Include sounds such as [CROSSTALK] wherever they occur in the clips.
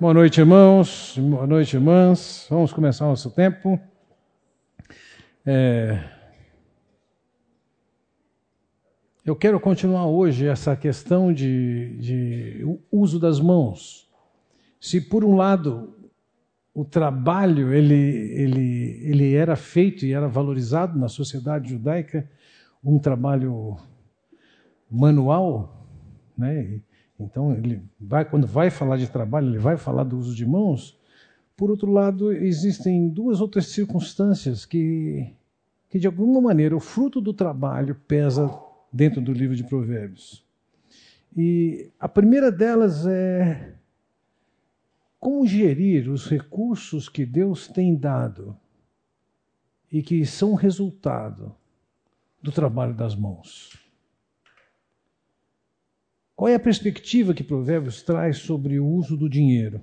Boa noite, irmãos. Boa noite, irmãs. Vamos começar o nosso tempo. É... Eu quero continuar hoje essa questão de, de uso das mãos. Se por um lado o trabalho ele, ele, ele era feito e era valorizado na sociedade judaica, um trabalho manual, né? Então, ele vai, quando vai falar de trabalho, ele vai falar do uso de mãos. Por outro lado, existem duas outras circunstâncias que, que de alguma maneira, o fruto do trabalho pesa dentro do livro de Provérbios. E a primeira delas é como gerir os recursos que Deus tem dado e que são resultado do trabalho das mãos. Qual é a perspectiva que Provérbios traz sobre o uso do dinheiro?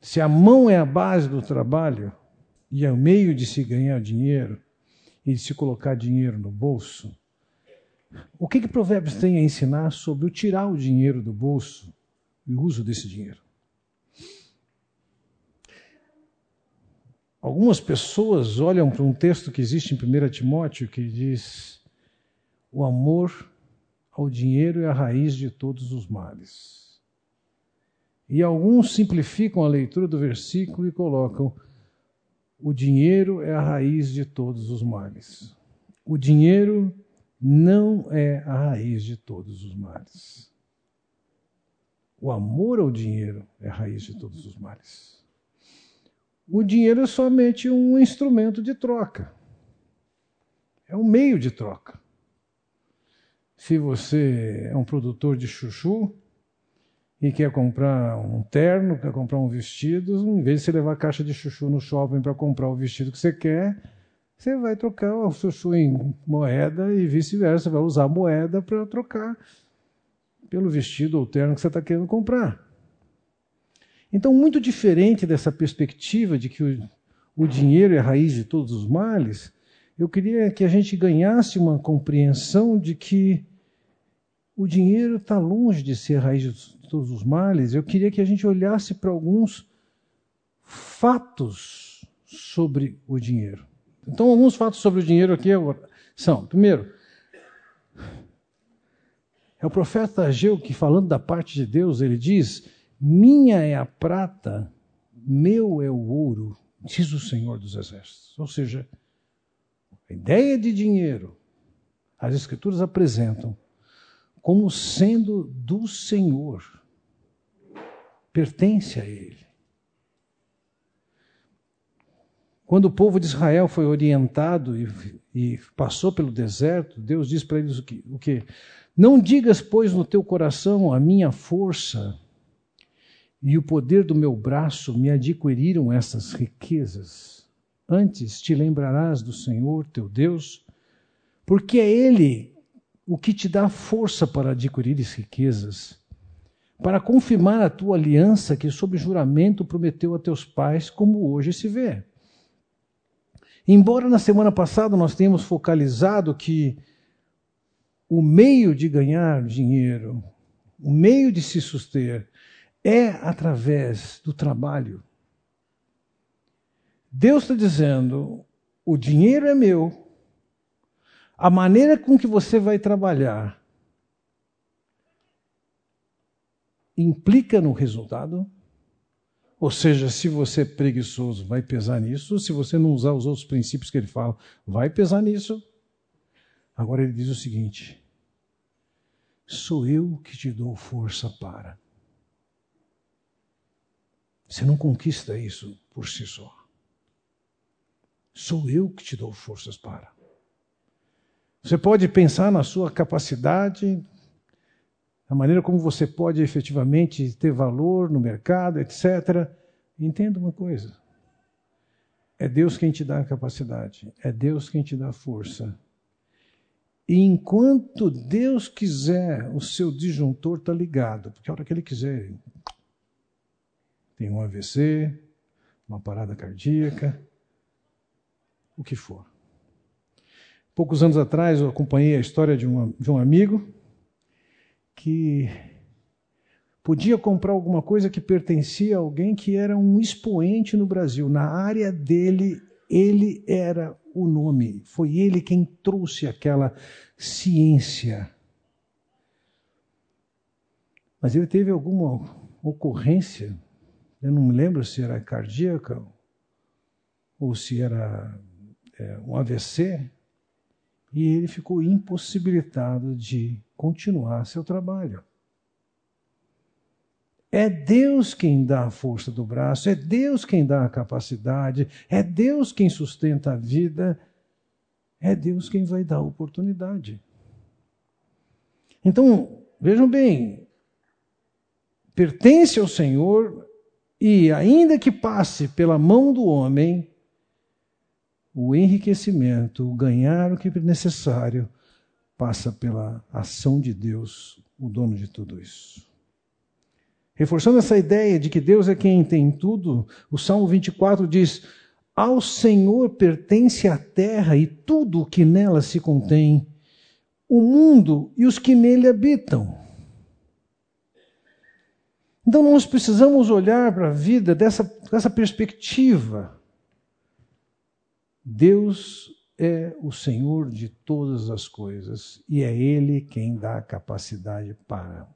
Se a mão é a base do trabalho e é o meio de se ganhar dinheiro e de se colocar dinheiro no bolso, o que, que Provérbios tem a ensinar sobre o tirar o dinheiro do bolso e o uso desse dinheiro? Algumas pessoas olham para um texto que existe em 1 Timóteo que diz: o amor ao dinheiro é a raiz de todos os males. E alguns simplificam a leitura do versículo e colocam: o dinheiro é a raiz de todos os males. O dinheiro não é a raiz de todos os males. O amor ao dinheiro é a raiz de todos os males. O dinheiro é somente um instrumento de troca. É um meio de troca. Se você é um produtor de chuchu e quer comprar um terno, quer comprar um vestido, em vez de você levar a caixa de chuchu no shopping para comprar o vestido que você quer, você vai trocar o chuchu em moeda e vice-versa. Vai usar moeda para trocar pelo vestido ou terno que você está querendo comprar. Então, muito diferente dessa perspectiva de que o, o dinheiro é a raiz de todos os males, eu queria que a gente ganhasse uma compreensão de que o dinheiro está longe de ser a raiz de todos os males. Eu queria que a gente olhasse para alguns fatos sobre o dinheiro. Então, alguns fatos sobre o dinheiro aqui são: primeiro, é o profeta Ageu que, falando da parte de Deus, ele diz: Minha é a prata, meu é o ouro, diz o Senhor dos Exércitos. Ou seja, a ideia de dinheiro, as Escrituras apresentam como sendo do Senhor, pertence a Ele. Quando o povo de Israel foi orientado e, e passou pelo deserto, Deus diz para eles o que, o que? Não digas, pois, no teu coração, a minha força e o poder do meu braço me adquiriram essas riquezas. Antes te lembrarás do Senhor teu Deus, porque é Ele o que te dá força para adquirir riquezas, para confirmar a tua aliança que, sob juramento, prometeu a teus pais, como hoje se vê. Embora na semana passada nós tenhamos focalizado que o meio de ganhar dinheiro, o meio de se suster, é através do trabalho. Deus está dizendo: o dinheiro é meu, a maneira com que você vai trabalhar implica no resultado. Ou seja, se você é preguiçoso, vai pesar nisso. Se você não usar os outros princípios que ele fala, vai pesar nisso. Agora ele diz o seguinte: sou eu que te dou força para. Você não conquista isso por si só. Sou eu que te dou forças para. Você pode pensar na sua capacidade, na maneira como você pode efetivamente ter valor no mercado, etc. Entenda uma coisa: é Deus quem te dá a capacidade, é Deus quem te dá a força. E enquanto Deus quiser, o seu disjuntor está ligado, porque a hora que Ele quiser, tem um AVC, uma parada cardíaca, o que for. Poucos anos atrás eu acompanhei a história de um, de um amigo que podia comprar alguma coisa que pertencia a alguém que era um expoente no Brasil. Na área dele, ele era o nome. Foi ele quem trouxe aquela ciência. Mas ele teve alguma ocorrência, eu não me lembro se era cardíaca ou se era é, um AVC, e ele ficou impossibilitado de continuar seu trabalho. É Deus quem dá a força do braço, é Deus quem dá a capacidade, é Deus quem sustenta a vida, é Deus quem vai dar a oportunidade. Então, vejam bem, pertence ao Senhor e, ainda que passe pela mão do homem, o enriquecimento, o ganhar o que é necessário, passa pela ação de Deus, o dono de tudo isso. Reforçando essa ideia de que Deus é quem tem tudo, o Salmo 24 diz: Ao Senhor pertence a terra e tudo o que nela se contém, o mundo e os que nele habitam. Então nós precisamos olhar para a vida dessa, dessa perspectiva. Deus é o Senhor de todas as coisas e é Ele quem dá a capacidade para.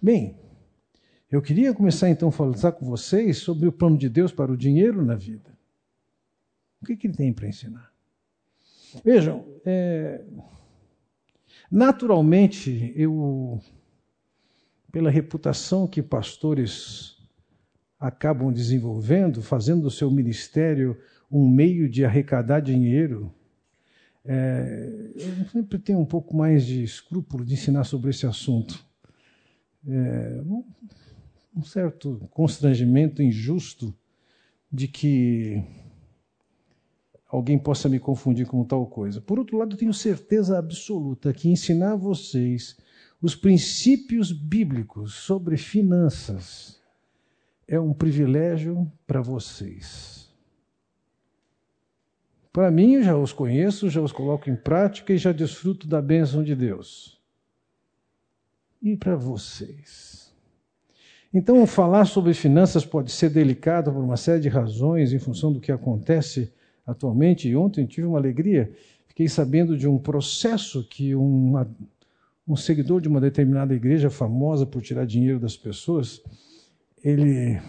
Bem, eu queria começar então a falar com vocês sobre o plano de Deus para o dinheiro na vida. O que, que ele tem para ensinar? Vejam, é, naturalmente, eu, pela reputação que pastores acabam desenvolvendo, fazendo do seu ministério um meio de arrecadar dinheiro, é, eu sempre tenho um pouco mais de escrúpulo de ensinar sobre esse assunto é, um certo constrangimento injusto de que alguém possa me confundir com tal coisa. Por outro lado, tenho certeza absoluta que ensinar vocês os princípios bíblicos sobre finanças é um privilégio para vocês. Para mim, eu já os conheço, já os coloco em prática e já desfruto da bênção de Deus e para vocês. Então, falar sobre finanças pode ser delicado por uma série de razões em função do que acontece atualmente. E ontem tive uma alegria, fiquei sabendo de um processo que uma, um seguidor de uma determinada igreja famosa por tirar dinheiro das pessoas, ele,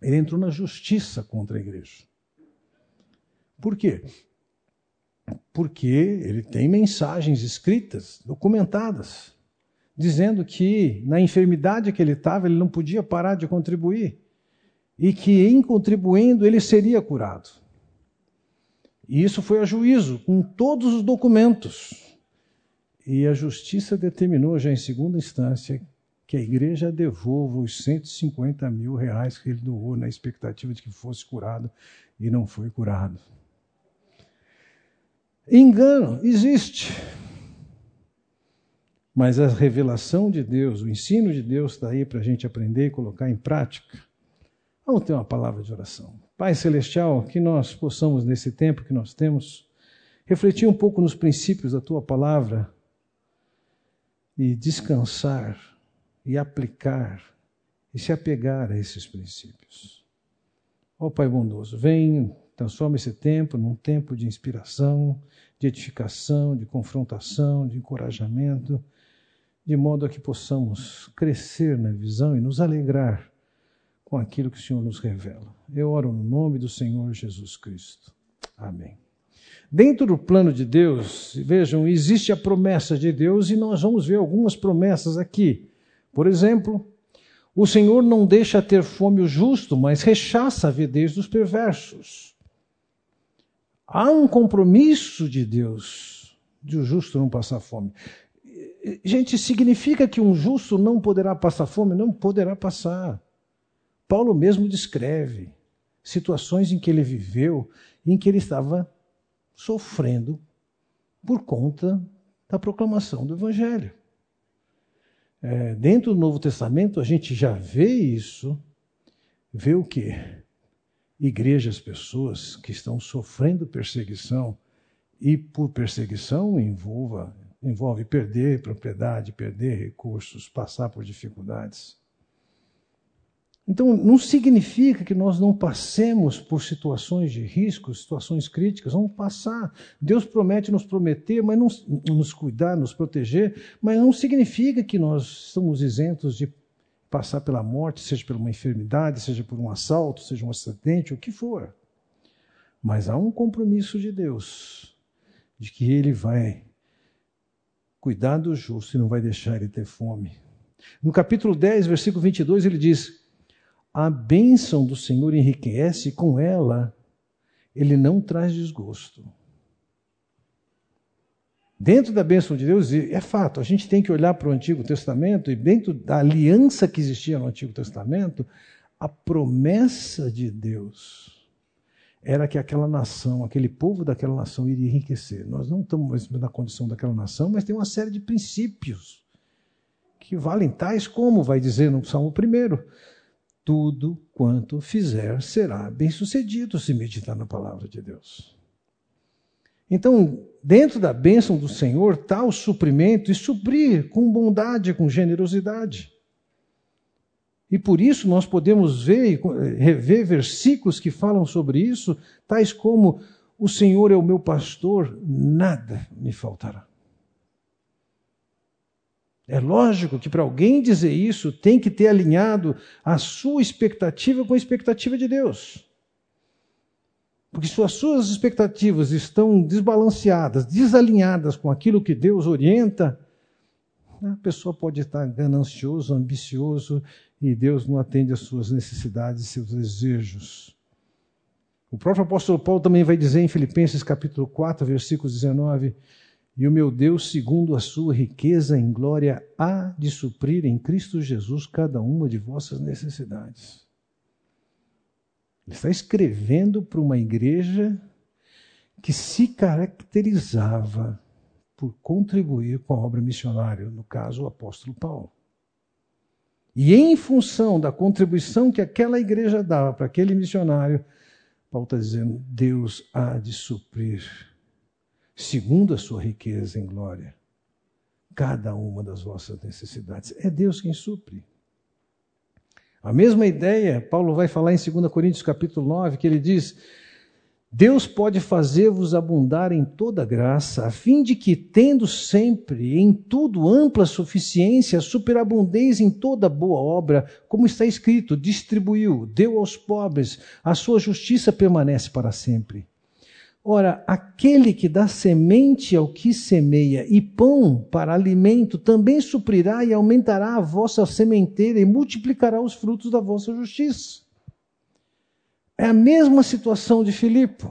ele entrou na justiça contra a igreja. Por quê? Porque ele tem mensagens escritas, documentadas, dizendo que na enfermidade que ele estava, ele não podia parar de contribuir e que em contribuindo ele seria curado. E isso foi a juízo, com todos os documentos. E a justiça determinou já em segunda instância que a igreja devolva os 150 mil reais que ele doou na expectativa de que fosse curado e não foi curado. Engano existe. Mas a revelação de Deus, o ensino de Deus está aí para a gente aprender e colocar em prática. Vamos ter uma palavra de oração. Pai Celestial, que nós possamos, nesse tempo que nós temos, refletir um pouco nos princípios da tua palavra e descansar e aplicar e se apegar a esses princípios. Ó oh, Pai bondoso, vem, transforma esse tempo num tempo de inspiração, de edificação, de confrontação, de encorajamento de modo a que possamos crescer na visão e nos alegrar com aquilo que o Senhor nos revela. Eu oro no nome do Senhor Jesus Cristo. Amém. Dentro do plano de Deus, vejam, existe a promessa de Deus e nós vamos ver algumas promessas aqui. Por exemplo, o Senhor não deixa ter fome o justo, mas rechaça a avidez dos perversos. Há um compromisso de Deus de o justo não passar fome. Gente, significa que um justo não poderá passar fome? Não poderá passar. Paulo mesmo descreve situações em que ele viveu, em que ele estava sofrendo por conta da proclamação do Evangelho. É, dentro do Novo Testamento, a gente já vê isso, vê o quê? Igrejas, pessoas que estão sofrendo perseguição, e por perseguição envolva envolve perder propriedade, perder recursos, passar por dificuldades. Então, não significa que nós não passemos por situações de risco, situações críticas, vamos passar. Deus promete nos prometer, mas não, nos cuidar, nos proteger, mas não significa que nós estamos isentos de passar pela morte, seja por uma enfermidade, seja por um assalto, seja um acidente, o que for. Mas há um compromisso de Deus, de que Ele vai cuidar do justo e não vai deixar ele ter fome. No capítulo 10, versículo 22, ele diz: a bênção do Senhor enriquece, e com ela ele não traz desgosto. Dentro da bênção de Deus, é fato, a gente tem que olhar para o Antigo Testamento e dentro da aliança que existia no Antigo Testamento, a promessa de Deus era que aquela nação, aquele povo daquela nação iria enriquecer. Nós não estamos na condição daquela nação, mas tem uma série de princípios que valem tais como vai dizer no Salmo 1 tudo quanto fizer será bem-sucedido se meditar na palavra de Deus. Então, dentro da bênção do Senhor está o suprimento e suprir com bondade, com generosidade. E por isso nós podemos ver e rever versículos que falam sobre isso, tais como: O Senhor é o meu pastor, nada me faltará. É lógico que para alguém dizer isso tem que ter alinhado a sua expectativa com a expectativa de Deus. Porque se as suas expectativas estão desbalanceadas, desalinhadas com aquilo que Deus orienta, a pessoa pode estar ganancioso, ambicioso e Deus não atende às suas necessidades seus desejos. O próprio apóstolo Paulo também vai dizer em Filipenses capítulo 4, versículo 19: e o meu Deus, segundo a sua riqueza em glória, há de suprir em Cristo Jesus cada uma de vossas necessidades. Ele está escrevendo para uma igreja que se caracterizava por contribuir com a obra missionária, no caso, o apóstolo Paulo. E em função da contribuição que aquela igreja dava para aquele missionário, Paulo está dizendo: Deus há de suprir segundo a sua riqueza em glória, cada uma das vossas necessidades. É Deus quem supre. A mesma ideia, Paulo vai falar em 2 Coríntios capítulo 9, que ele diz: Deus pode fazer-vos abundar em toda graça, a fim de que, tendo sempre em tudo ampla suficiência, superabundeis em toda boa obra, como está escrito: distribuiu, deu aos pobres, a sua justiça permanece para sempre. Ora, aquele que dá semente ao que semeia e pão para alimento também suprirá e aumentará a vossa sementeira e multiplicará os frutos da vossa justiça. É a mesma situação de Filipe.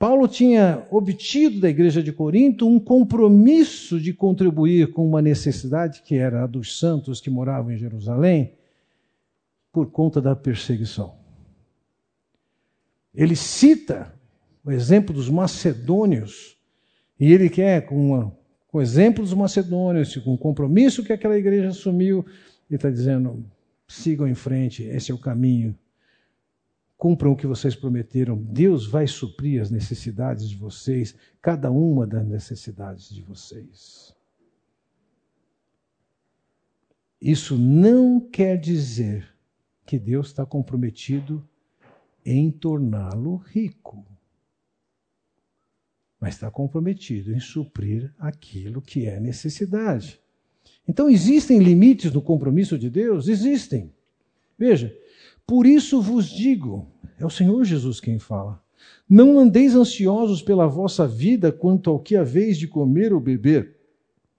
Paulo tinha obtido da igreja de Corinto um compromisso de contribuir com uma necessidade que era a dos santos que moravam em Jerusalém por conta da perseguição. Ele cita o exemplo dos macedônios, e ele quer, com, uma, com o exemplo dos macedônios, com o compromisso que aquela igreja assumiu, ele está dizendo: sigam em frente, esse é o caminho. Cumpram o que vocês prometeram. Deus vai suprir as necessidades de vocês, cada uma das necessidades de vocês. Isso não quer dizer que Deus está comprometido em torná-lo rico. Mas está comprometido em suprir aquilo que é necessidade. Então, existem limites no compromisso de Deus? Existem. Veja, por isso vos digo, é o Senhor Jesus quem fala, não andeis ansiosos pela vossa vida quanto ao que haveis de comer ou beber,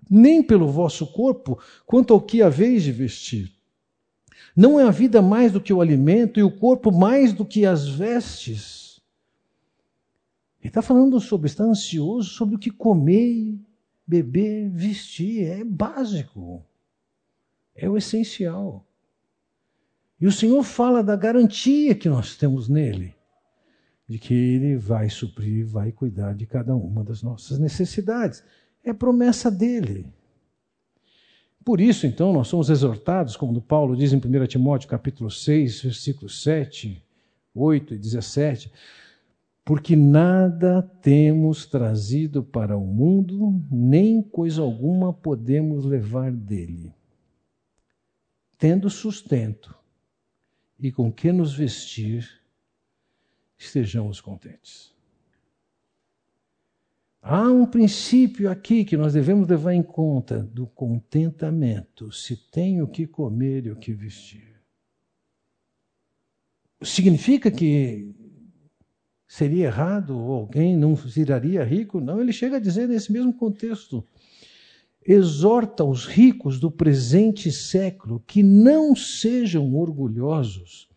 nem pelo vosso corpo quanto ao que haveis de vestir. Não é a vida mais do que o alimento e o corpo mais do que as vestes. Ele está falando sobre, está ansioso sobre o que comer, beber, vestir. É básico. É o essencial. E o Senhor fala da garantia que nós temos nele, de que Ele vai suprir, vai cuidar de cada uma das nossas necessidades. É promessa dele. Por isso, então, nós somos exortados, como Paulo diz em 1 Timóteo capítulo 6, versículos 7, 8 e 17, porque nada temos trazido para o mundo, nem coisa alguma podemos levar dele. Tendo sustento e com que nos vestir, estejamos contentes. Há um princípio aqui que nós devemos levar em conta do contentamento, se tem o que comer e o que vestir. Significa que seria errado ou alguém não viraria rico? Não, ele chega a dizer nesse mesmo contexto. Exorta os ricos do presente século que não sejam orgulhosos,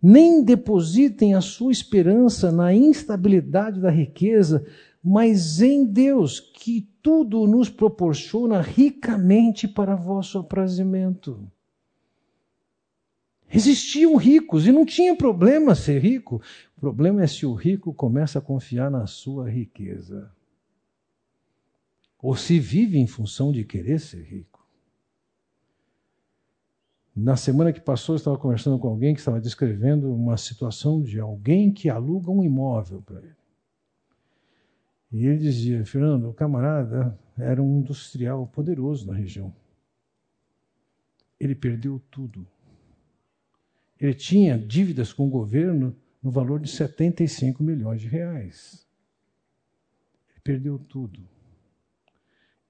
nem depositem a sua esperança na instabilidade da riqueza, mas em Deus, que tudo nos proporciona ricamente para vosso aprazimento. Existiam ricos e não tinha problema ser rico. O problema é se o rico começa a confiar na sua riqueza. Ou se vive em função de querer ser rico. Na semana que passou, eu estava conversando com alguém que estava descrevendo uma situação de alguém que aluga um imóvel para ele. E ele dizia: Fernando, o camarada era um industrial poderoso na região. Ele perdeu tudo ele tinha dívidas com o governo no valor de 75 milhões de reais. Ele perdeu tudo.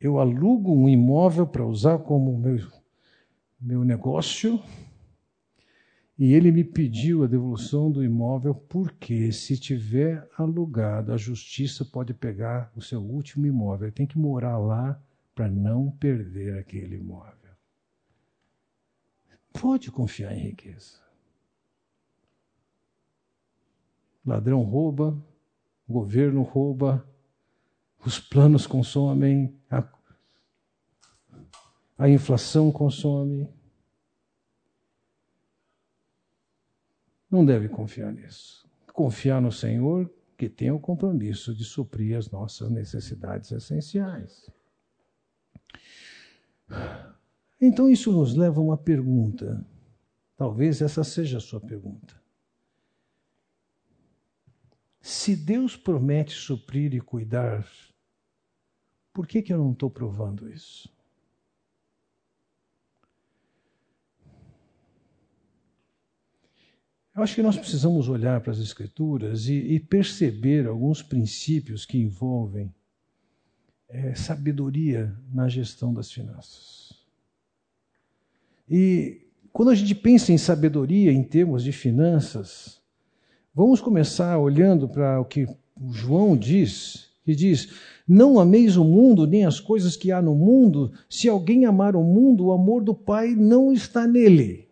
Eu alugo um imóvel para usar como meu, meu negócio e ele me pediu a devolução do imóvel porque, se tiver alugado, a justiça pode pegar o seu último imóvel. Ele tem que morar lá para não perder aquele imóvel. Pode confiar em riqueza. Ladrão rouba, governo rouba, os planos consomem, a, a inflação consome. Não deve confiar nisso. Confiar no Senhor que tem o compromisso de suprir as nossas necessidades essenciais. Então isso nos leva a uma pergunta. Talvez essa seja a sua pergunta. Se Deus promete suprir e cuidar, por que, que eu não estou provando isso? Eu acho que nós precisamos olhar para as Escrituras e, e perceber alguns princípios que envolvem é, sabedoria na gestão das finanças. E quando a gente pensa em sabedoria em termos de finanças, Vamos começar olhando para o que João diz, que diz: Não ameis o mundo, nem as coisas que há no mundo. Se alguém amar o mundo, o amor do Pai não está nele.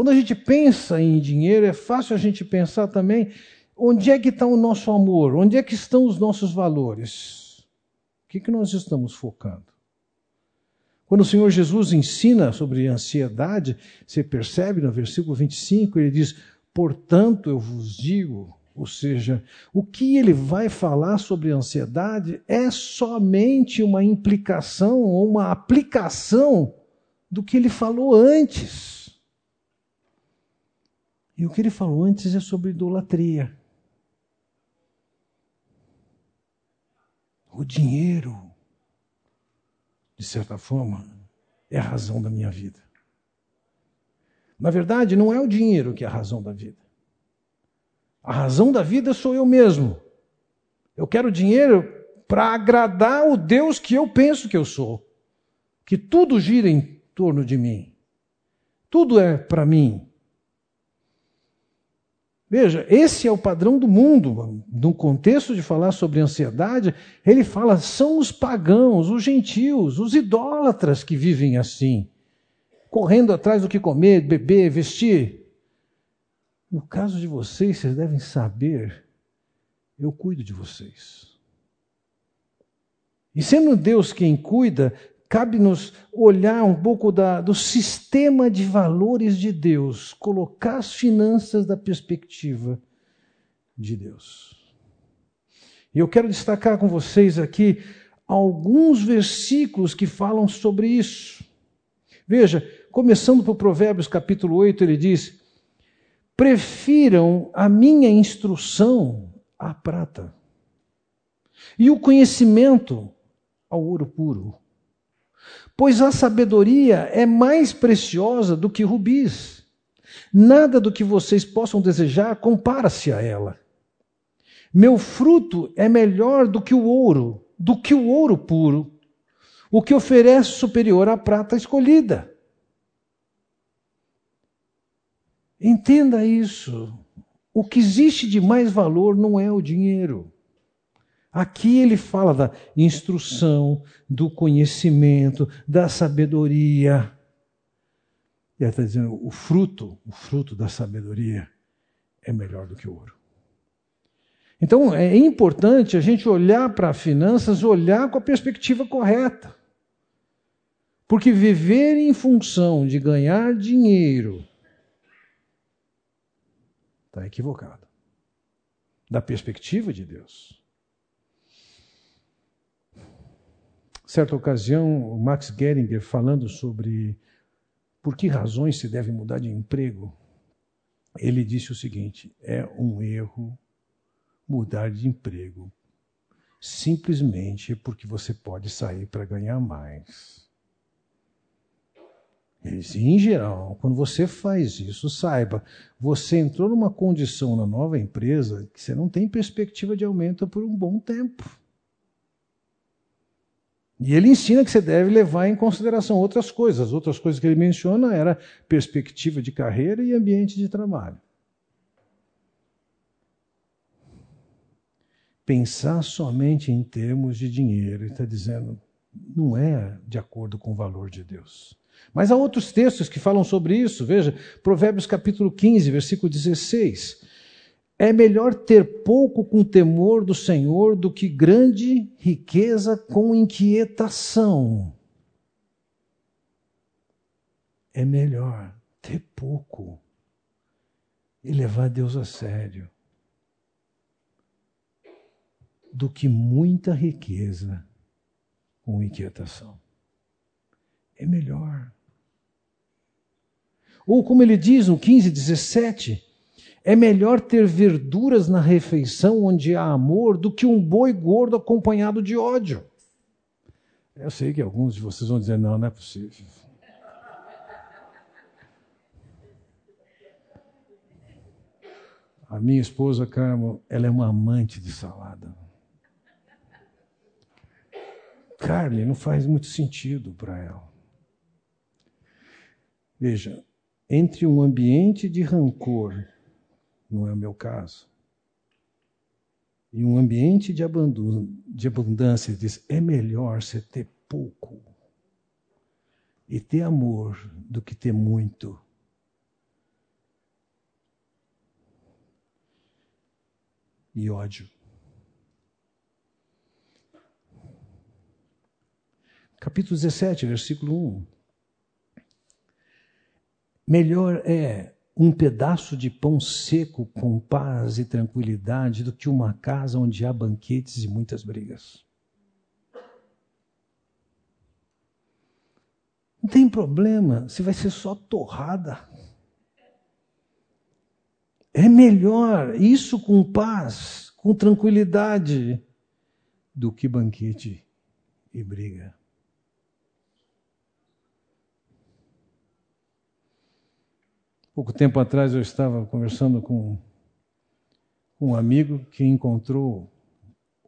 Quando a gente pensa em dinheiro, é fácil a gente pensar também onde é que está o nosso amor, onde é que estão os nossos valores. O que, que nós estamos focando? Quando o Senhor Jesus ensina sobre ansiedade, você percebe no versículo 25, ele diz: Portanto, eu vos digo, ou seja, o que ele vai falar sobre ansiedade é somente uma implicação ou uma aplicação do que ele falou antes. E o que ele falou antes é sobre idolatria. O dinheiro, de certa forma, é a razão da minha vida. Na verdade, não é o dinheiro que é a razão da vida. A razão da vida sou eu mesmo. Eu quero dinheiro para agradar o Deus que eu penso que eu sou. Que tudo gira em torno de mim. Tudo é para mim. Veja, esse é o padrão do mundo. No contexto de falar sobre ansiedade, ele fala: são os pagãos, os gentios, os idólatras que vivem assim correndo atrás do que comer, beber, vestir. No caso de vocês, vocês devem saber, eu cuido de vocês. E sendo Deus quem cuida, cabe-nos olhar um pouco da, do sistema de valores de Deus, colocar as finanças da perspectiva de Deus. E eu quero destacar com vocês aqui alguns versículos que falam sobre isso. Veja, começando por Provérbios capítulo 8, ele diz: prefiram a minha instrução à prata, e o conhecimento ao ouro puro. Pois a sabedoria é mais preciosa do que rubis. Nada do que vocês possam desejar compara-se a ela. Meu fruto é melhor do que o ouro, do que o ouro puro, o que oferece superior à prata escolhida. Entenda isso. O que existe de mais valor não é o dinheiro. Aqui ele fala da instrução, do conhecimento, da sabedoria. E ele está dizendo: o fruto, o fruto da sabedoria é melhor do que o ouro. Então é importante a gente olhar para finanças, olhar com a perspectiva correta. Porque viver em função de ganhar dinheiro está equivocado. Da perspectiva de Deus. Certa ocasião, o Max Geringer, falando sobre por que razões se deve mudar de emprego, ele disse o seguinte: é um erro mudar de emprego simplesmente porque você pode sair para ganhar mais. em geral, quando você faz isso, saiba, você entrou numa condição na nova empresa que você não tem perspectiva de aumento por um bom tempo. E ele ensina que você deve levar em consideração outras coisas. Outras coisas que ele menciona era perspectiva de carreira e ambiente de trabalho. pensar somente em termos de dinheiro. Ele está dizendo, não é de acordo com o valor de Deus. Mas há outros textos que falam sobre isso. Veja, Provérbios capítulo 15, versículo 16. É melhor ter pouco com temor do Senhor do que grande riqueza com inquietação. É melhor ter pouco e levar Deus a sério do que muita riqueza com inquietação. É melhor. Ou como ele diz no 15, 17, é melhor ter verduras na refeição onde há amor do que um boi gordo acompanhado de ódio. Eu sei que alguns de vocês vão dizer: não, não é possível. A minha esposa, Carmo, ela é uma amante de salada carne não faz muito sentido para ela. Veja, entre um ambiente de rancor, não é o meu caso, e um ambiente de, de abundância, diz: é melhor você ter pouco e ter amor do que ter muito. E ódio. capítulo 17, versículo 1. Melhor é um pedaço de pão seco com paz e tranquilidade do que uma casa onde há banquetes e muitas brigas. Não tem problema se vai ser só torrada. É melhor isso com paz, com tranquilidade, do que banquete e briga. Pouco tempo atrás eu estava conversando com um amigo que encontrou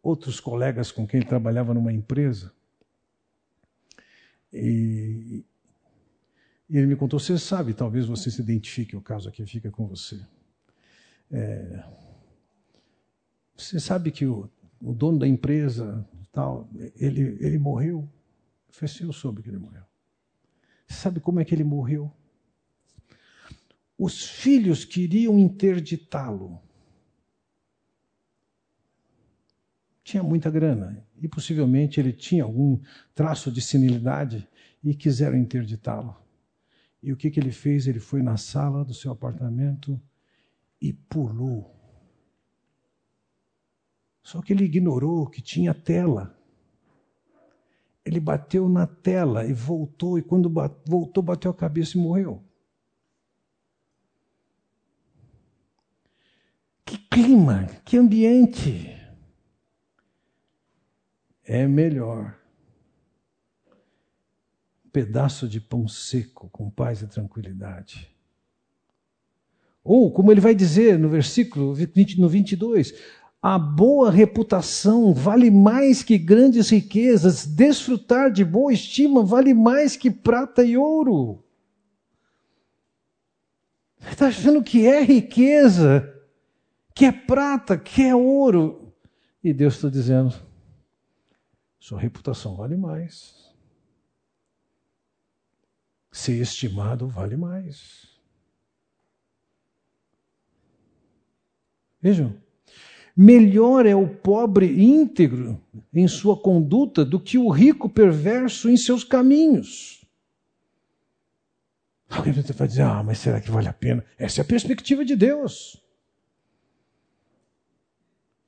outros colegas com quem trabalhava numa empresa. E ele me contou: você sabe, talvez você se identifique, o caso aqui fica com você. É, você sabe que o, o, dono da empresa, tal, ele, ele morreu? Eu falei assim, eu soube que ele morreu. Você sabe como é que ele morreu? Os filhos queriam interditá-lo. Tinha muita grana e possivelmente ele tinha algum traço de senilidade e quiseram interditá-lo. E o que, que ele fez? Ele foi na sala do seu apartamento e pulou. Só que ele ignorou que tinha tela. Ele bateu na tela e voltou, e quando voltou, bateu a cabeça e morreu. Clima, que ambiente. É melhor um pedaço de pão seco com paz e tranquilidade. Ou, como ele vai dizer no versículo 20, no 22, a boa reputação vale mais que grandes riquezas, desfrutar de boa estima vale mais que prata e ouro. Está achando que é riqueza, que é prata, que é ouro. E Deus está dizendo: sua reputação vale mais. Ser estimado vale mais. Vejam, Melhor é o pobre íntegro em sua conduta do que o rico perverso em seus caminhos. Alguém vai dizer, ah, mas será que vale a pena? Essa é a perspectiva de Deus.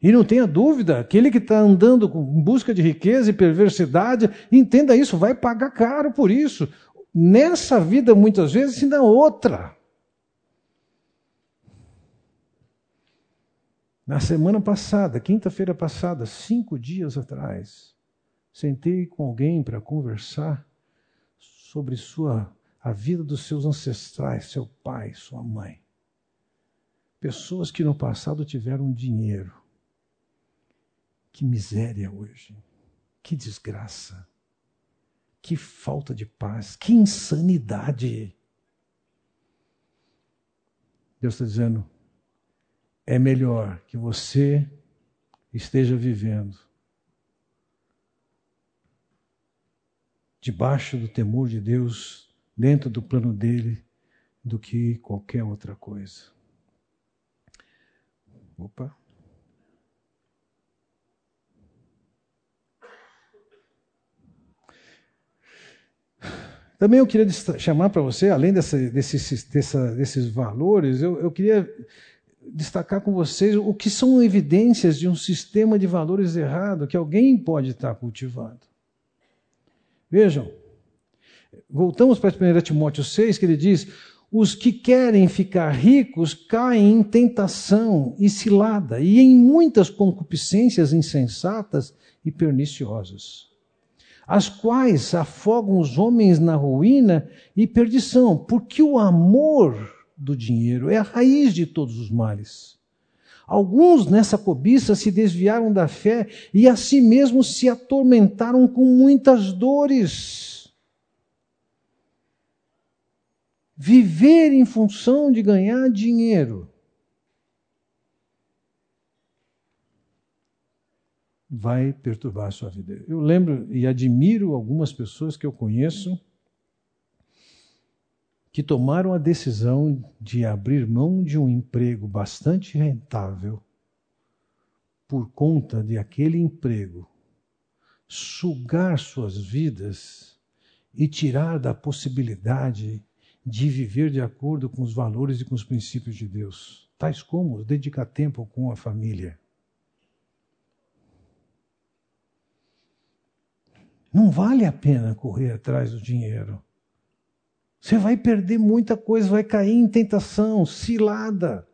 E não tenha dúvida, aquele que está andando em busca de riqueza e perversidade, entenda isso, vai pagar caro por isso. Nessa vida, muitas vezes, e na outra. Na semana passada, quinta-feira passada, cinco dias atrás, sentei com alguém para conversar sobre sua a vida dos seus ancestrais, seu pai, sua mãe. Pessoas que no passado tiveram dinheiro. Que miséria hoje. Que desgraça. Que falta de paz. Que insanidade. Deus está dizendo: é melhor que você esteja vivendo debaixo do temor de Deus, dentro do plano dele, do que qualquer outra coisa. Opa. Também eu queria chamar para você, além dessa, desses, dessa, desses valores, eu, eu queria destacar com vocês o que são evidências de um sistema de valores errado que alguém pode estar cultivando. Vejam, voltamos para 1 Timóteo 6, que ele diz: os que querem ficar ricos caem em tentação e cilada, e em muitas concupiscências insensatas e perniciosas, as quais afogam os homens na ruína e perdição, porque o amor do dinheiro, é a raiz de todos os males. Alguns nessa cobiça se desviaram da fé e a si mesmos se atormentaram com muitas dores. Viver em função de ganhar dinheiro vai perturbar a sua vida. Eu lembro e admiro algumas pessoas que eu conheço que tomaram a decisão de abrir mão de um emprego bastante rentável por conta de aquele emprego sugar suas vidas e tirar da possibilidade de viver de acordo com os valores e com os princípios de Deus, tais como dedicar tempo com a família. Não vale a pena correr atrás do dinheiro. Você vai perder muita coisa, vai cair em tentação, cilada.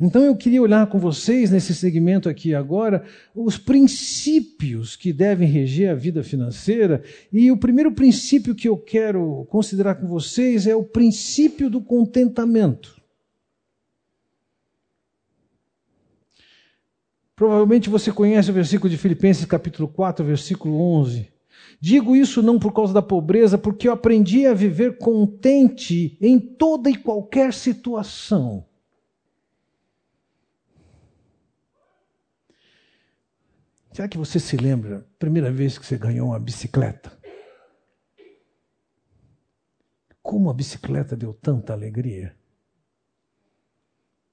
Então eu queria olhar com vocês nesse segmento aqui agora os princípios que devem reger a vida financeira. E o primeiro princípio que eu quero considerar com vocês é o princípio do contentamento. Provavelmente você conhece o versículo de Filipenses capítulo 4, versículo 11 Digo isso não por causa da pobreza, porque eu aprendi a viver contente em toda e qualquer situação. Será que você se lembra, primeira vez que você ganhou uma bicicleta? Como a bicicleta deu tanta alegria?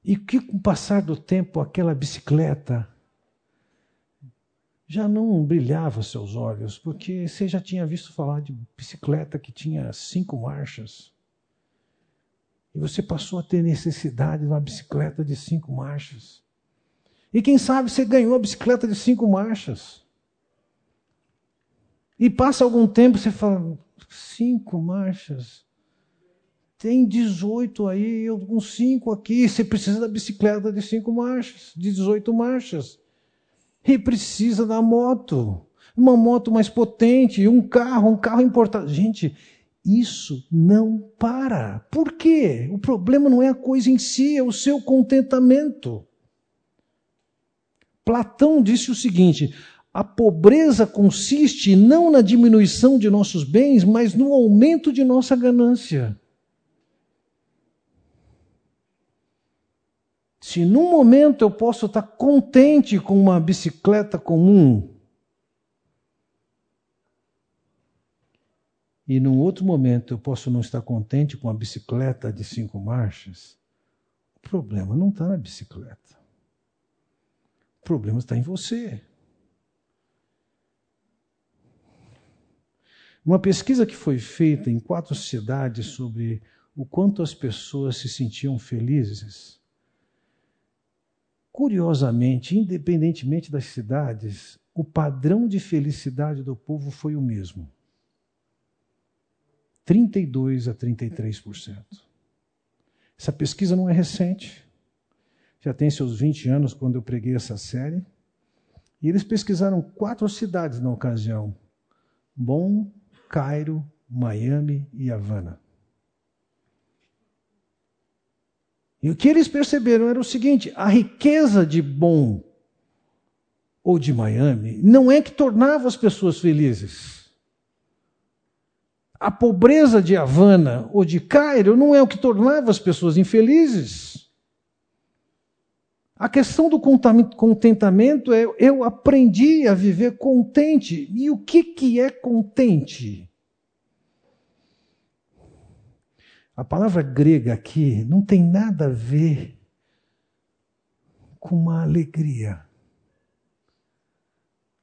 E que com o passar do tempo aquela bicicleta já não brilhava seus olhos, porque você já tinha visto falar de bicicleta que tinha cinco marchas. E você passou a ter necessidade de uma bicicleta de cinco marchas. E quem sabe você ganhou a bicicleta de cinco marchas. E passa algum tempo você fala: cinco marchas? Tem 18 aí, eu com 5 aqui. Você precisa da bicicleta de 5 marchas, de 18 marchas. E precisa da moto. Uma moto mais potente, um carro, um carro importante. Gente, isso não para. Por quê? O problema não é a coisa em si, é o seu contentamento. Platão disse o seguinte: a pobreza consiste não na diminuição de nossos bens, mas no aumento de nossa ganância. Se num momento eu posso estar contente com uma bicicleta comum, e num outro momento eu posso não estar contente com a bicicleta de cinco marchas, o problema não está na bicicleta. O problema está em você. Uma pesquisa que foi feita em quatro cidades sobre o quanto as pessoas se sentiam felizes. Curiosamente, independentemente das cidades, o padrão de felicidade do povo foi o mesmo. 32 a 33%. Essa pesquisa não é recente, já tem seus 20 anos quando eu preguei essa série. E eles pesquisaram quatro cidades na ocasião: Bom, Cairo, Miami e Havana. E o que eles perceberam era o seguinte: a riqueza de Bom ou de Miami não é que tornava as pessoas felizes. A pobreza de Havana ou de Cairo não é o que tornava as pessoas infelizes. A questão do contentamento é eu aprendi a viver contente. E o que, que é contente? A palavra grega aqui não tem nada a ver com uma alegria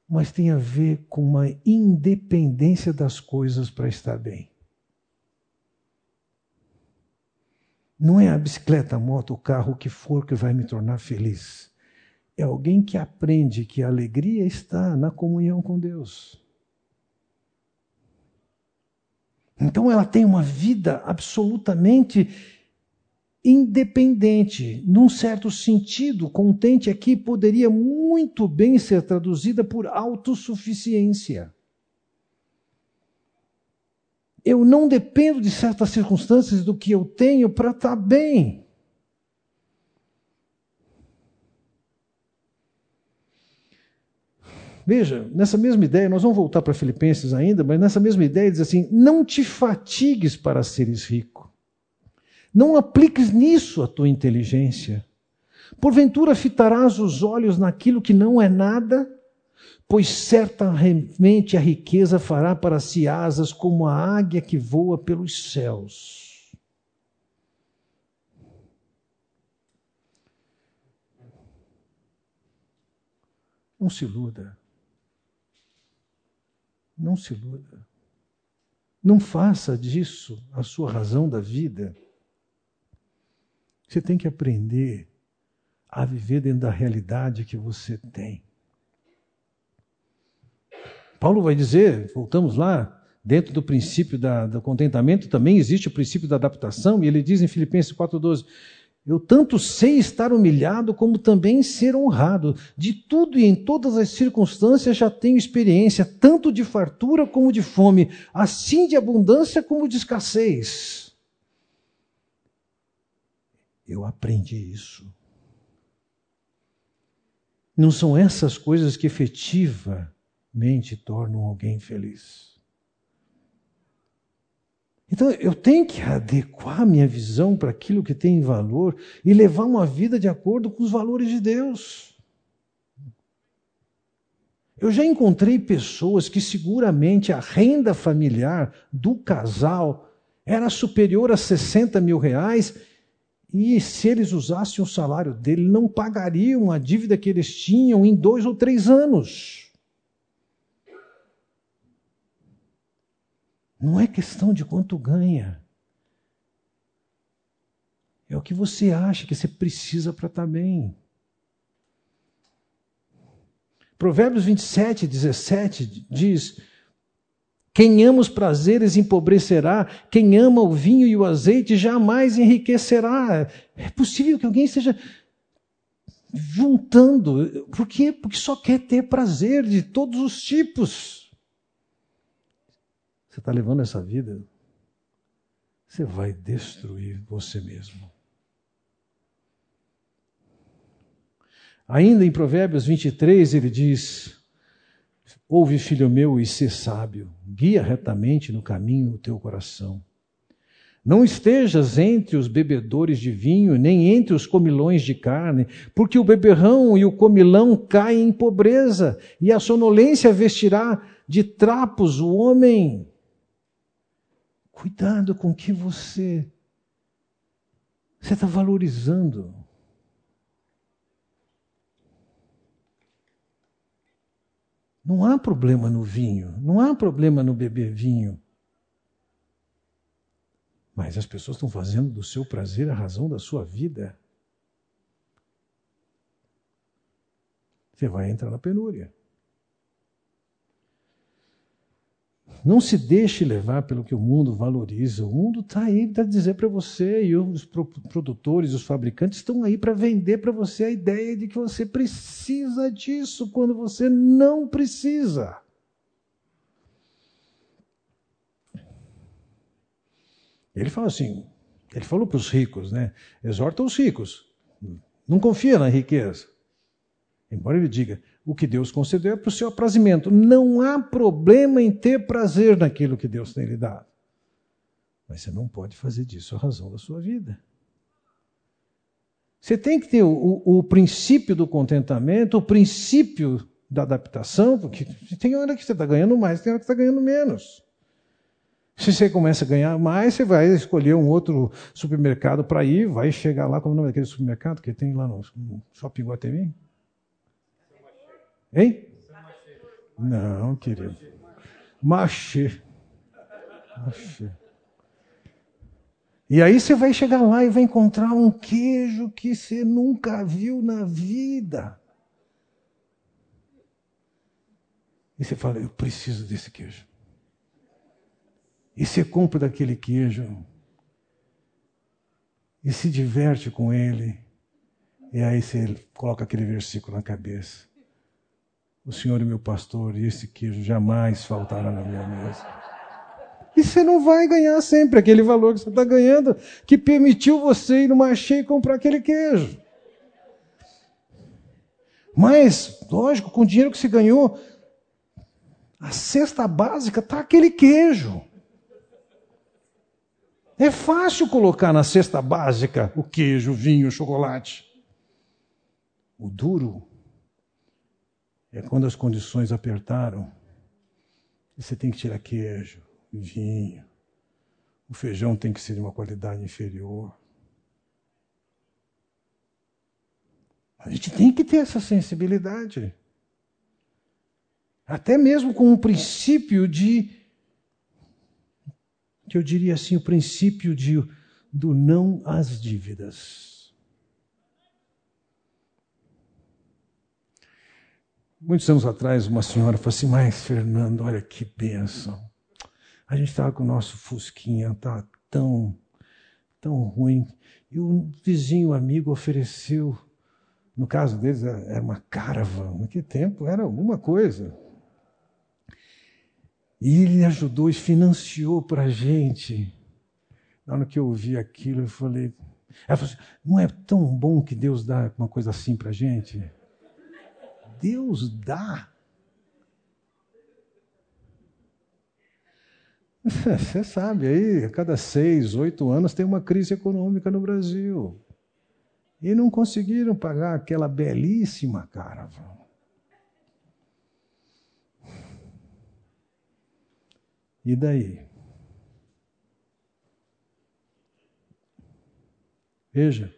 mas tem a ver com uma independência das coisas para estar bem. Não é a bicicleta, a moto, o carro, o que for que vai me tornar feliz. É alguém que aprende que a alegria está na comunhão com Deus. Então ela tem uma vida absolutamente independente, num certo sentido, contente aqui poderia muito bem ser traduzida por autossuficiência. Eu não dependo de certas circunstâncias do que eu tenho para estar tá bem. Veja, nessa mesma ideia, nós vamos voltar para Filipenses ainda, mas nessa mesma ideia diz assim: não te fatigues para seres rico. Não apliques nisso a tua inteligência. Porventura fitarás os olhos naquilo que não é nada, pois certamente a riqueza fará para si asas como a águia que voa pelos céus. Não se iluda. Não se iluda. Não faça disso a sua razão da vida. Você tem que aprender a viver dentro da realidade que você tem. Paulo vai dizer, voltamos lá, dentro do princípio da, do contentamento também existe o princípio da adaptação, e ele diz em Filipenses 4,12: Eu tanto sei estar humilhado, como também ser honrado. De tudo e em todas as circunstâncias já tenho experiência, tanto de fartura como de fome, assim de abundância como de escassez. Eu aprendi isso. Não são essas coisas que efetivamente tornam alguém feliz. Então eu tenho que adequar minha visão para aquilo que tem valor e levar uma vida de acordo com os valores de Deus. Eu já encontrei pessoas que seguramente a renda familiar do casal era superior a 60 mil reais e se eles usassem o salário dele, não pagariam a dívida que eles tinham em dois ou três anos. Não é questão de quanto ganha. É o que você acha que você precisa para estar bem. Provérbios 27, 17 diz: Quem ama os prazeres empobrecerá, quem ama o vinho e o azeite jamais enriquecerá. É possível que alguém esteja juntando. Por quê? Porque só quer ter prazer de todos os tipos. Você está levando essa vida, você vai destruir você mesmo. Ainda em Provérbios 23, ele diz: Ouve, filho meu, e sê sábio, guia retamente no caminho o teu coração. Não estejas entre os bebedores de vinho, nem entre os comilões de carne, porque o beberrão e o comilão caem em pobreza, e a sonolência vestirá de trapos o homem. Cuidado com o que você você está valorizando. Não há problema no vinho, não há problema no beber vinho. Mas as pessoas estão fazendo do seu prazer a razão da sua vida. Você vai entrar na penúria. Não se deixe levar pelo que o mundo valoriza. O mundo está aí para dizer para você, e os produtores, os fabricantes estão aí para vender para você a ideia de que você precisa disso quando você não precisa. Ele fala assim, ele falou para os ricos, né? Exorta os ricos. Não confia na riqueza. Embora ele diga, o que Deus concedeu é para o seu aprazimento. Não há problema em ter prazer naquilo que Deus tem lhe dado. Mas você não pode fazer disso a razão da sua vida. Você tem que ter o, o, o princípio do contentamento, o princípio da adaptação, porque tem hora que você está ganhando mais, tem hora que está ganhando menos. Se você começa a ganhar mais, você vai escolher um outro supermercado para ir, vai chegar lá, como é o nome daquele supermercado que tem lá no Shopping Guatemi? Hein? Não, querido. Machê. Machê. E aí você vai chegar lá e vai encontrar um queijo que você nunca viu na vida. E você fala, eu preciso desse queijo. E você compra daquele queijo. E se diverte com ele. E aí você coloca aquele versículo na cabeça. O Senhor é meu pastor e esse queijo jamais faltará na minha mesa. E você não vai ganhar sempre aquele valor que você está ganhando, que permitiu você ir no marché e comprar aquele queijo. Mas, lógico, com o dinheiro que você ganhou, a cesta básica está aquele queijo. É fácil colocar na cesta básica o queijo, o vinho, o chocolate. O duro é quando as condições apertaram, você tem que tirar queijo, vinho, o feijão tem que ser de uma qualidade inferior. A gente tem que ter essa sensibilidade. Até mesmo com o princípio de, que eu diria assim, o princípio de, do não às dívidas. Muitos anos atrás, uma senhora falou assim: Mas, Fernando, olha que benção. A gente estava com o nosso Fusquinha, estava tão, tão ruim. E um vizinho amigo ofereceu, no caso deles, era uma caravan. Naquele tempo era alguma coisa. E ele ajudou e financiou para a gente. Na hora que eu ouvi aquilo, eu falei. Ela falou assim: Não é tão bom que Deus dá uma coisa assim para a gente? Deus dá. [LAUGHS] Você sabe, aí, a cada seis, oito anos tem uma crise econômica no Brasil. E não conseguiram pagar aquela belíssima caravana. E daí? Veja,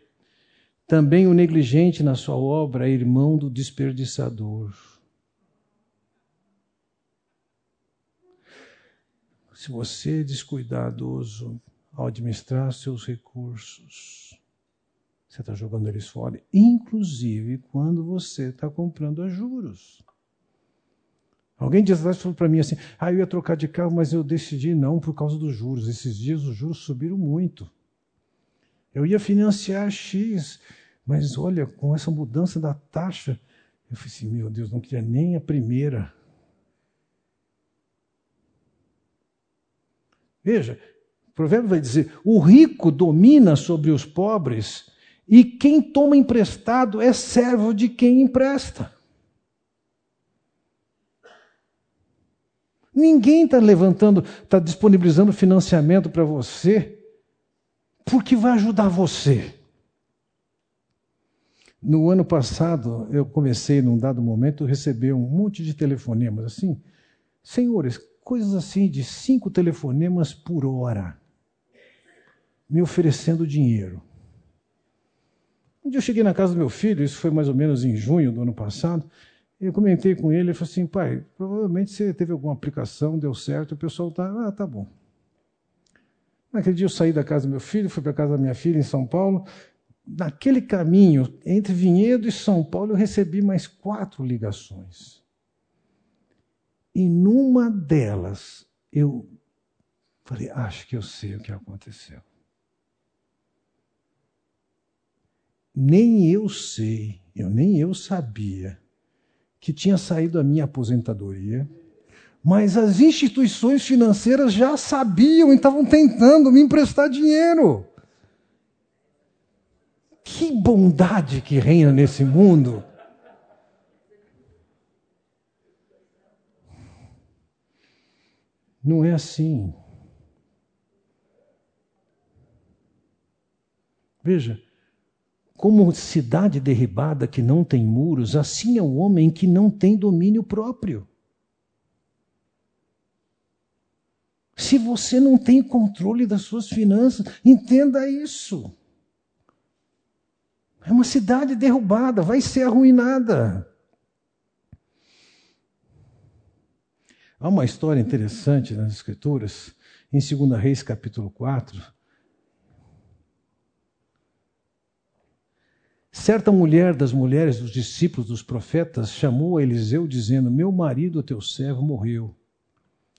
também o negligente na sua obra é irmão do desperdiçador. Se você é descuidadoso ao administrar seus recursos, você está jogando eles fora, inclusive quando você está comprando a juros. Alguém dias atrás falou para mim assim: ah, eu ia trocar de carro, mas eu decidi não por causa dos juros. Esses dias os juros subiram muito. Eu ia financiar X, mas olha, com essa mudança da taxa, eu falei assim: meu Deus, não queria nem a primeira. Veja, o provérbio vai dizer: o rico domina sobre os pobres, e quem toma emprestado é servo de quem empresta. Ninguém está levantando, está disponibilizando financiamento para você, porque vai ajudar você. No ano passado, eu comecei, num dado momento, a receber um monte de telefonemas assim. Senhores, coisas assim de cinco telefonemas por hora, me oferecendo dinheiro. Um dia eu cheguei na casa do meu filho, isso foi mais ou menos em junho do ano passado, eu comentei com ele, ele falou assim, pai, provavelmente você teve alguma aplicação, deu certo, o pessoal está, ah, tá bom. Naquele dia eu saí da casa do meu filho, fui para a casa da minha filha em São Paulo. Naquele caminho, entre Vinhedo e São Paulo, eu recebi mais quatro ligações. E numa delas, eu falei, acho que eu sei o que aconteceu. Nem eu sei, eu nem eu sabia que tinha saído a minha aposentadoria, mas as instituições financeiras já sabiam e estavam tentando me emprestar dinheiro. Que bondade que reina nesse mundo! Não é assim. Veja, como cidade derribada que não tem muros, assim é o homem que não tem domínio próprio. Se você não tem controle das suas finanças, entenda isso. É uma cidade derrubada, vai ser arruinada. Há uma história interessante nas Escrituras, em 2 Reis capítulo 4, Certa mulher das mulheres dos discípulos dos profetas chamou a Eliseu, dizendo: Meu marido, teu servo, morreu.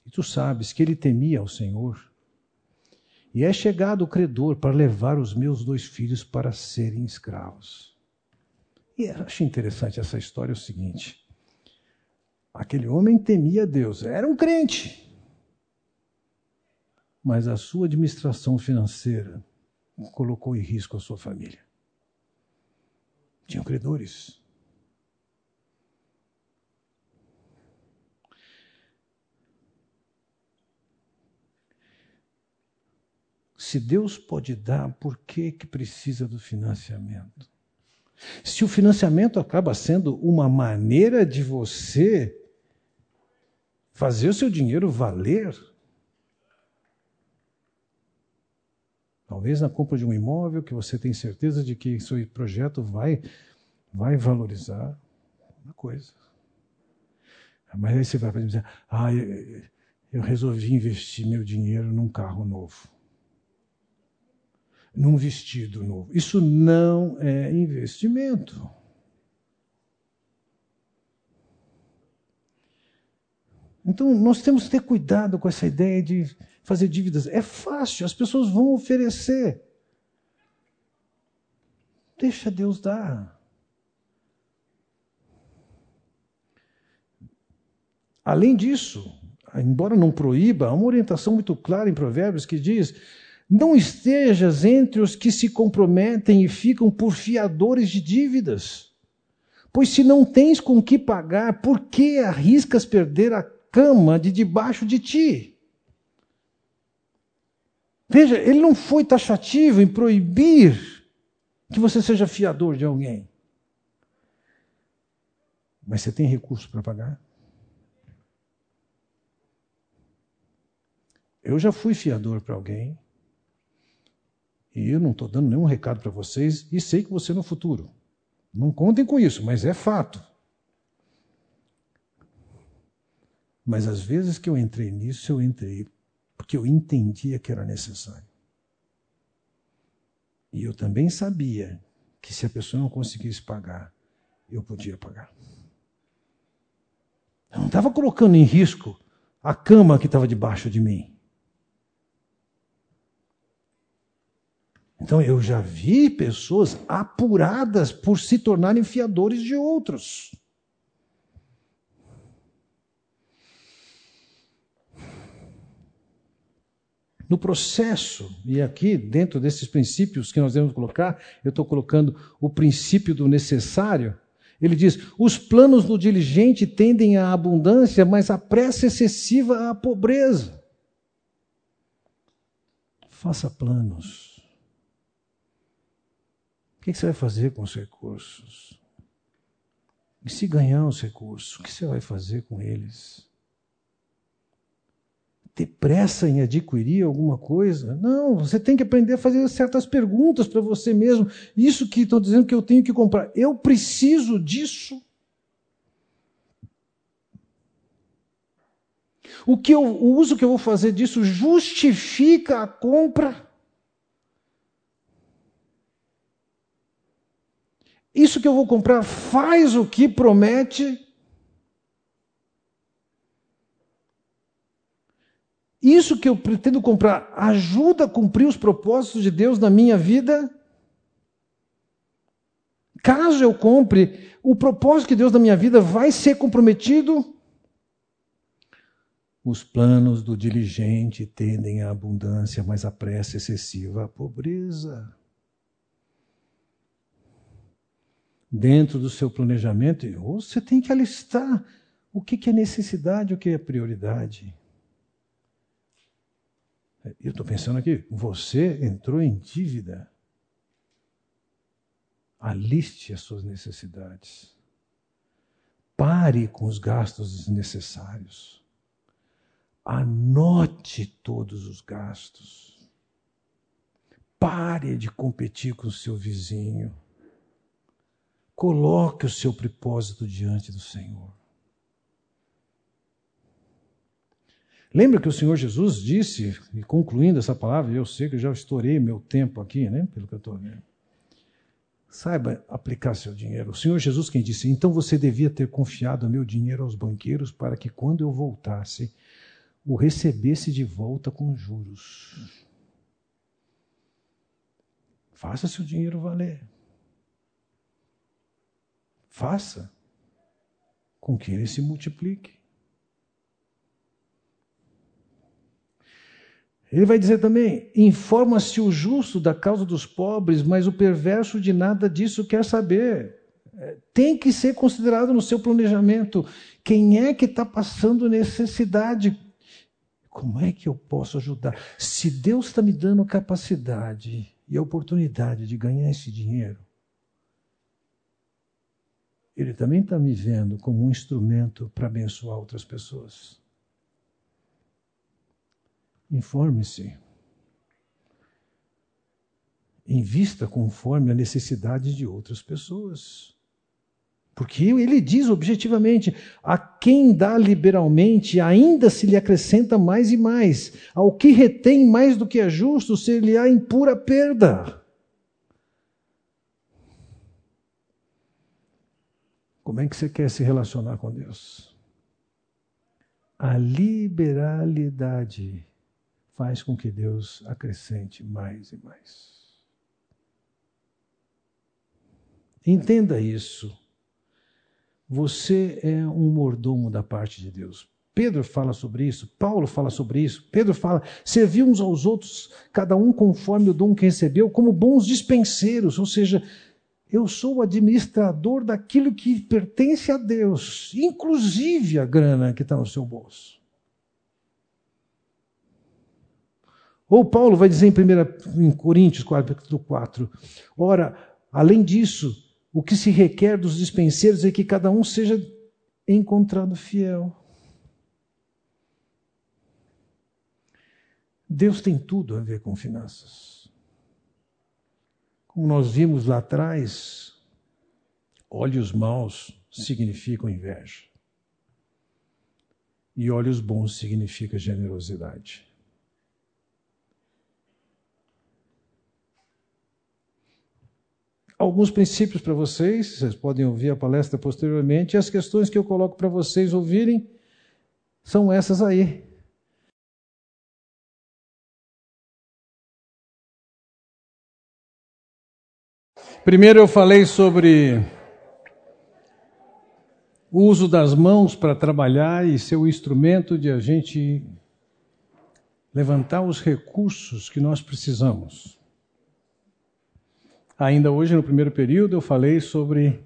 E tu sabes que ele temia ao Senhor. E é chegado o credor para levar os meus dois filhos para serem escravos. E acho interessante essa história é o seguinte: aquele homem temia Deus, era um crente, mas a sua administração financeira colocou em risco a sua família. Tinham credores. Se Deus pode dar, por que, que precisa do financiamento? Se o financiamento acaba sendo uma maneira de você fazer o seu dinheiro valer, Talvez na compra de um imóvel que você tem certeza de que seu projeto vai, vai valorizar uma coisa. Mas aí você vai dizer, ah, eu resolvi investir meu dinheiro num carro novo. Num vestido novo. Isso não é investimento. Então, nós temos que ter cuidado com essa ideia de fazer dívidas. É fácil, as pessoas vão oferecer. Deixa Deus dar. Além disso, embora não proíba, há uma orientação muito clara em Provérbios que diz: não estejas entre os que se comprometem e ficam por fiadores de dívidas. Pois se não tens com que pagar, por que arriscas perder a cama de debaixo de ti? Veja, ele não foi taxativo em proibir que você seja fiador de alguém. Mas você tem recurso para pagar? Eu já fui fiador para alguém. E eu não estou dando nenhum recado para vocês e sei que você no futuro. Não contem com isso, mas é fato. Mas às vezes que eu entrei nisso, eu entrei porque eu entendia que era necessário. E eu também sabia que se a pessoa não conseguisse pagar, eu podia pagar. Eu não estava colocando em risco a cama que estava debaixo de mim. Então eu já vi pessoas apuradas por se tornarem fiadores de outros. No processo, e aqui dentro desses princípios que nós devemos colocar, eu estou colocando o princípio do necessário. Ele diz: os planos do diligente tendem à abundância, mas a pressa excessiva à pobreza. Faça planos. O que você vai fazer com os recursos? E se ganhar os recursos, o que você vai fazer com eles? ter pressa em adquirir alguma coisa. Não, você tem que aprender a fazer certas perguntas para você mesmo. Isso que estão dizendo que eu tenho que comprar, eu preciso disso? O, que eu, o uso que eu vou fazer disso justifica a compra? Isso que eu vou comprar faz o que promete? Isso que eu pretendo comprar ajuda a cumprir os propósitos de Deus na minha vida? Caso eu compre, o propósito de Deus na minha vida vai ser comprometido? Os planos do diligente tendem à abundância, mas a pressa excessiva à pobreza. Dentro do seu planejamento, você tem que alistar o que é necessidade, o que é prioridade. Eu estou pensando aqui, você entrou em dívida. Aliste as suas necessidades. Pare com os gastos desnecessários. Anote todos os gastos. Pare de competir com o seu vizinho. Coloque o seu propósito diante do Senhor. Lembra que o Senhor Jesus disse, e concluindo essa palavra, eu sei que eu já estourei meu tempo aqui, né? Pelo que eu estou vendo. Saiba aplicar seu dinheiro. O Senhor Jesus quem disse, então você devia ter confiado meu dinheiro aos banqueiros para que quando eu voltasse, o recebesse de volta com juros. Faça seu dinheiro valer. Faça com que ele se multiplique. Ele vai dizer também: informa-se o justo da causa dos pobres, mas o perverso de nada disso quer saber. É, tem que ser considerado no seu planejamento quem é que está passando necessidade. Como é que eu posso ajudar? Se Deus está me dando capacidade e oportunidade de ganhar esse dinheiro, Ele também está me vendo como um instrumento para abençoar outras pessoas. Informe-se. Invista conforme a necessidade de outras pessoas. Porque ele diz objetivamente: a quem dá liberalmente, ainda se lhe acrescenta mais e mais. Ao que retém mais do que é justo, ser-lhe-á em pura perda. Como é que você quer se relacionar com Deus? A liberalidade faz com que Deus acrescente mais e mais. Entenda isso. Você é um mordomo da parte de Deus. Pedro fala sobre isso, Paulo fala sobre isso. Pedro fala: servir uns aos outros, cada um conforme o dom que recebeu, como bons dispenseiros, ou seja, eu sou o administrador daquilo que pertence a Deus, inclusive a grana que está no seu bolso. Ou Paulo vai dizer em, 1, em Coríntios 4, 4, ora, além disso, o que se requer dos dispenseiros é que cada um seja encontrado fiel. Deus tem tudo a ver com finanças. Como nós vimos lá atrás, olhos maus significam inveja. E olhos bons significa generosidade. alguns princípios para vocês, vocês podem ouvir a palestra posteriormente, e as questões que eu coloco para vocês ouvirem são essas aí. Primeiro eu falei sobre o uso das mãos para trabalhar e ser o instrumento de a gente levantar os recursos que nós precisamos. Ainda hoje, no primeiro período, eu falei sobre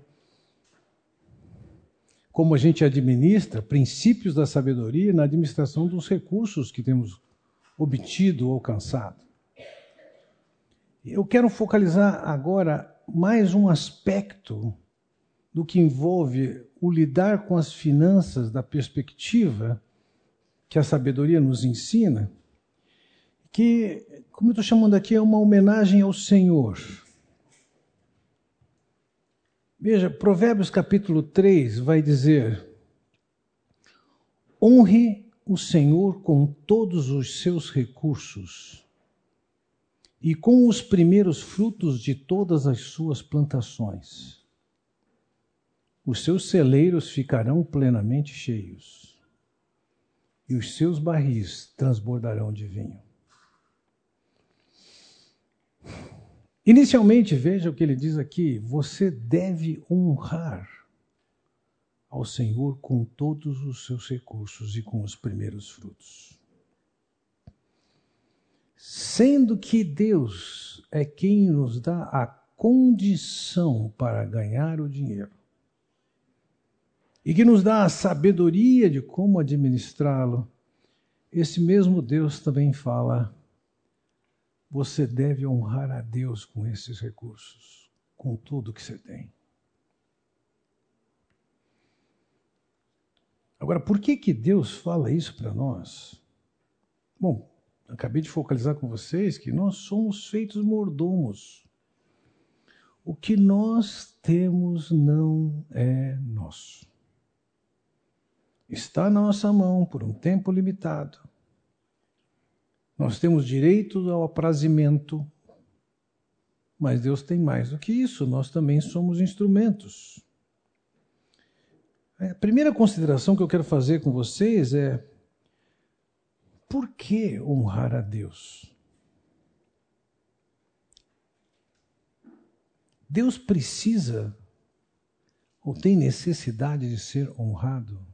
como a gente administra princípios da sabedoria na administração dos recursos que temos obtido ou alcançado. Eu quero focalizar agora mais um aspecto do que envolve o lidar com as finanças da perspectiva que a sabedoria nos ensina, que, como eu estou chamando aqui, é uma homenagem ao Senhor. Veja, Provérbios capítulo 3 vai dizer: honre o Senhor com todos os seus recursos e com os primeiros frutos de todas as suas plantações os seus celeiros ficarão plenamente cheios, e os seus barris transbordarão de vinho. Inicialmente, veja o que ele diz aqui: você deve honrar ao Senhor com todos os seus recursos e com os primeiros frutos. Sendo que Deus é quem nos dá a condição para ganhar o dinheiro e que nos dá a sabedoria de como administrá-lo, esse mesmo Deus também fala: você deve honrar a Deus com esses recursos, com tudo que você tem. Agora, por que que Deus fala isso para nós? Bom, acabei de focalizar com vocês que nós somos feitos mordomos. O que nós temos não é nosso está na nossa mão por um tempo limitado. Nós temos direito ao aprazimento, mas Deus tem mais do que isso, nós também somos instrumentos. A primeira consideração que eu quero fazer com vocês é: por que honrar a Deus? Deus precisa ou tem necessidade de ser honrado?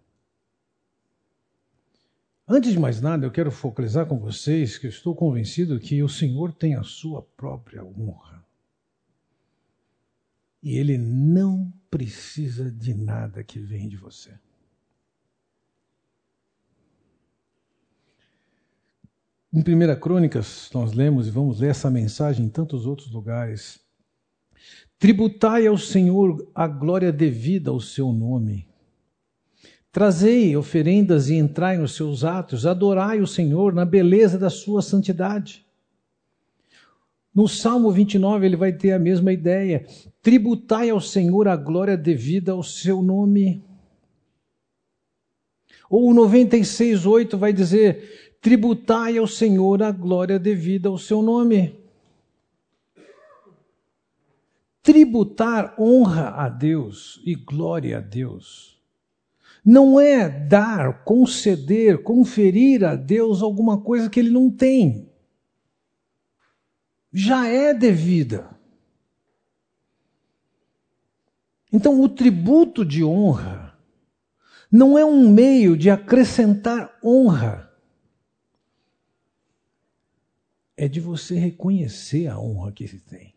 Antes de mais nada, eu quero focalizar com vocês que eu estou convencido que o Senhor tem a sua própria honra. E Ele não precisa de nada que vem de você. Em 1 Crônicas, nós lemos e vamos ler essa mensagem em tantos outros lugares. Tributai ao Senhor a glória devida ao seu nome Trazei oferendas e entrai nos seus atos, adorai o Senhor na beleza da sua santidade. No Salmo 29 ele vai ter a mesma ideia. Tributai ao Senhor a glória devida ao seu nome. Ou o 96:8 vai dizer: Tributai ao Senhor a glória devida ao seu nome. Tributar honra a Deus e glória a Deus não é dar, conceder, conferir a Deus alguma coisa que ele não tem. Já é devida. Então, o tributo de honra não é um meio de acrescentar honra. É de você reconhecer a honra que se tem.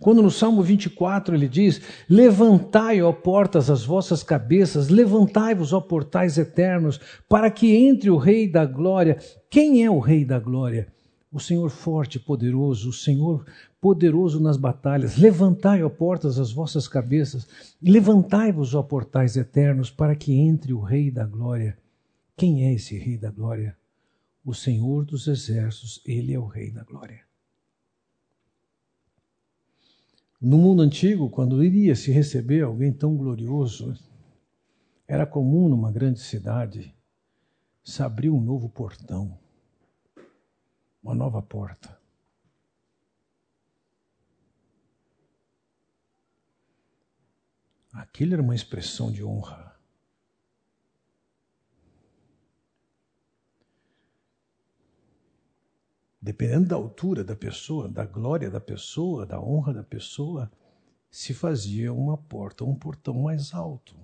Quando no Salmo 24 ele diz: Levantai, ó portas, as vossas cabeças, levantai-vos, ó portais eternos, para que entre o Rei da Glória. Quem é o Rei da Glória? O Senhor forte e poderoso, o Senhor poderoso nas batalhas. Levantai, ó portas, as vossas cabeças, levantai-vos, ó portais eternos, para que entre o Rei da Glória. Quem é esse Rei da Glória? o Senhor dos exércitos, ele é o Rei da glória. No mundo antigo, quando iria se receber alguém tão glorioso, era comum numa grande cidade se abrir um novo portão, uma nova porta. Aquilo era uma expressão de honra. Dependendo da altura da pessoa, da glória da pessoa, da honra da pessoa, se fazia uma porta, um portão mais alto.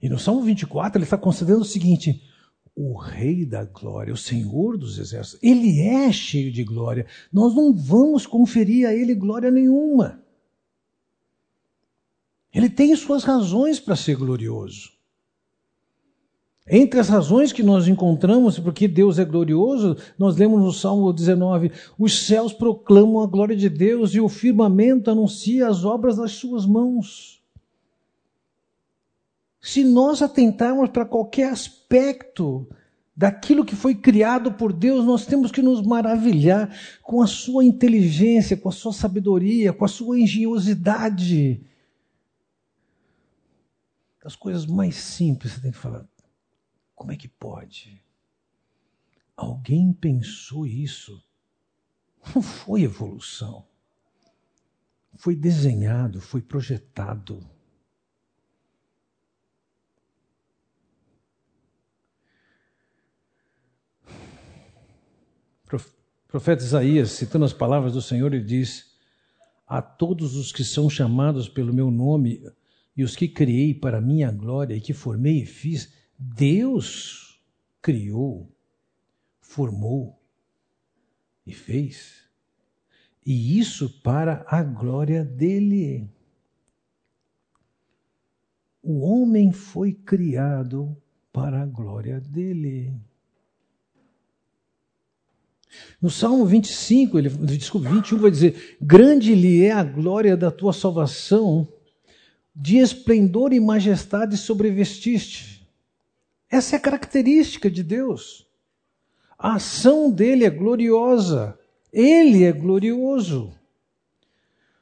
E no Salmo 24 ele está considerando o seguinte: o Rei da Glória, o Senhor dos Exércitos, ele é cheio de glória. Nós não vamos conferir a ele glória nenhuma. Ele tem suas razões para ser glorioso. Entre as razões que nós encontramos, porque Deus é glorioso, nós lemos no Salmo 19: os céus proclamam a glória de Deus e o firmamento anuncia as obras das suas mãos. Se nós atentarmos para qualquer aspecto daquilo que foi criado por Deus, nós temos que nos maravilhar com a sua inteligência, com a sua sabedoria, com a sua engenhosidade. As coisas mais simples você tem que falar. Como é que pode? Alguém pensou isso? Não foi evolução. Foi desenhado, foi projetado. profeta Isaías, citando as palavras do Senhor, ele diz: A todos os que são chamados pelo meu nome e os que criei para minha glória e que formei e fiz, Deus criou, formou e fez. E isso para a glória dele. O homem foi criado para a glória dele. No Salmo 25, ele, desculpa, 21 vai dizer: Grande lhe é a glória da tua salvação, de esplendor e majestade sobrevestiste. Essa é a característica de Deus. A ação dele é gloriosa. Ele é glorioso.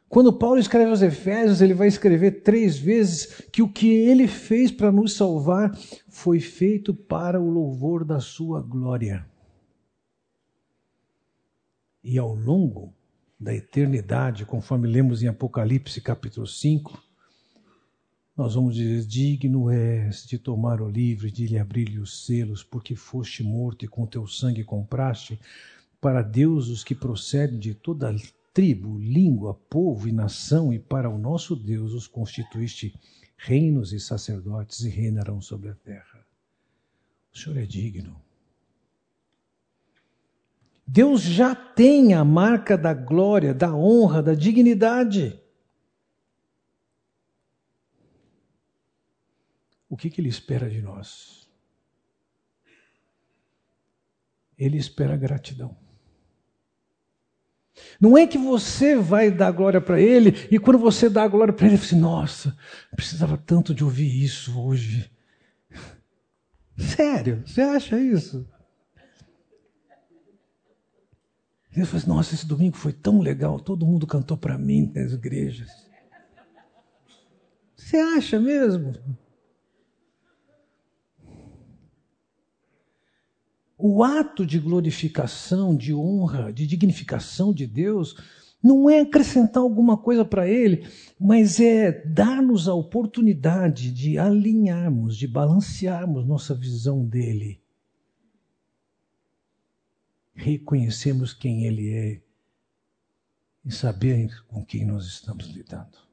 Quando Paulo escreve aos Efésios, ele vai escrever três vezes que o que ele fez para nos salvar foi feito para o louvor da sua glória. E ao longo da eternidade, conforme lemos em Apocalipse capítulo 5, nós vamos dizer: Digno és de tomar o livro e de lhe abrir-lhe os selos, porque foste morto e com teu sangue compraste para Deus os que procedem de toda tribo, língua, povo e nação, e para o nosso Deus os constituíste reinos e sacerdotes e reinarão sobre a terra. O Senhor é digno. Deus já tem a marca da glória, da honra, da dignidade. O que, que ele espera de nós? Ele espera gratidão. Não é que você vai dar glória para ele e quando você dá a glória para ele, você assim, nossa, precisava tanto de ouvir isso hoje. Sério, você acha isso? Deus fala assim, nossa, esse domingo foi tão legal, todo mundo cantou para mim nas igrejas. Você acha mesmo? O ato de glorificação, de honra, de dignificação de Deus, não é acrescentar alguma coisa para Ele, mas é dar-nos a oportunidade de alinharmos, de balancearmos nossa visão dele. Reconhecemos quem Ele é e saber com quem nós estamos lidando.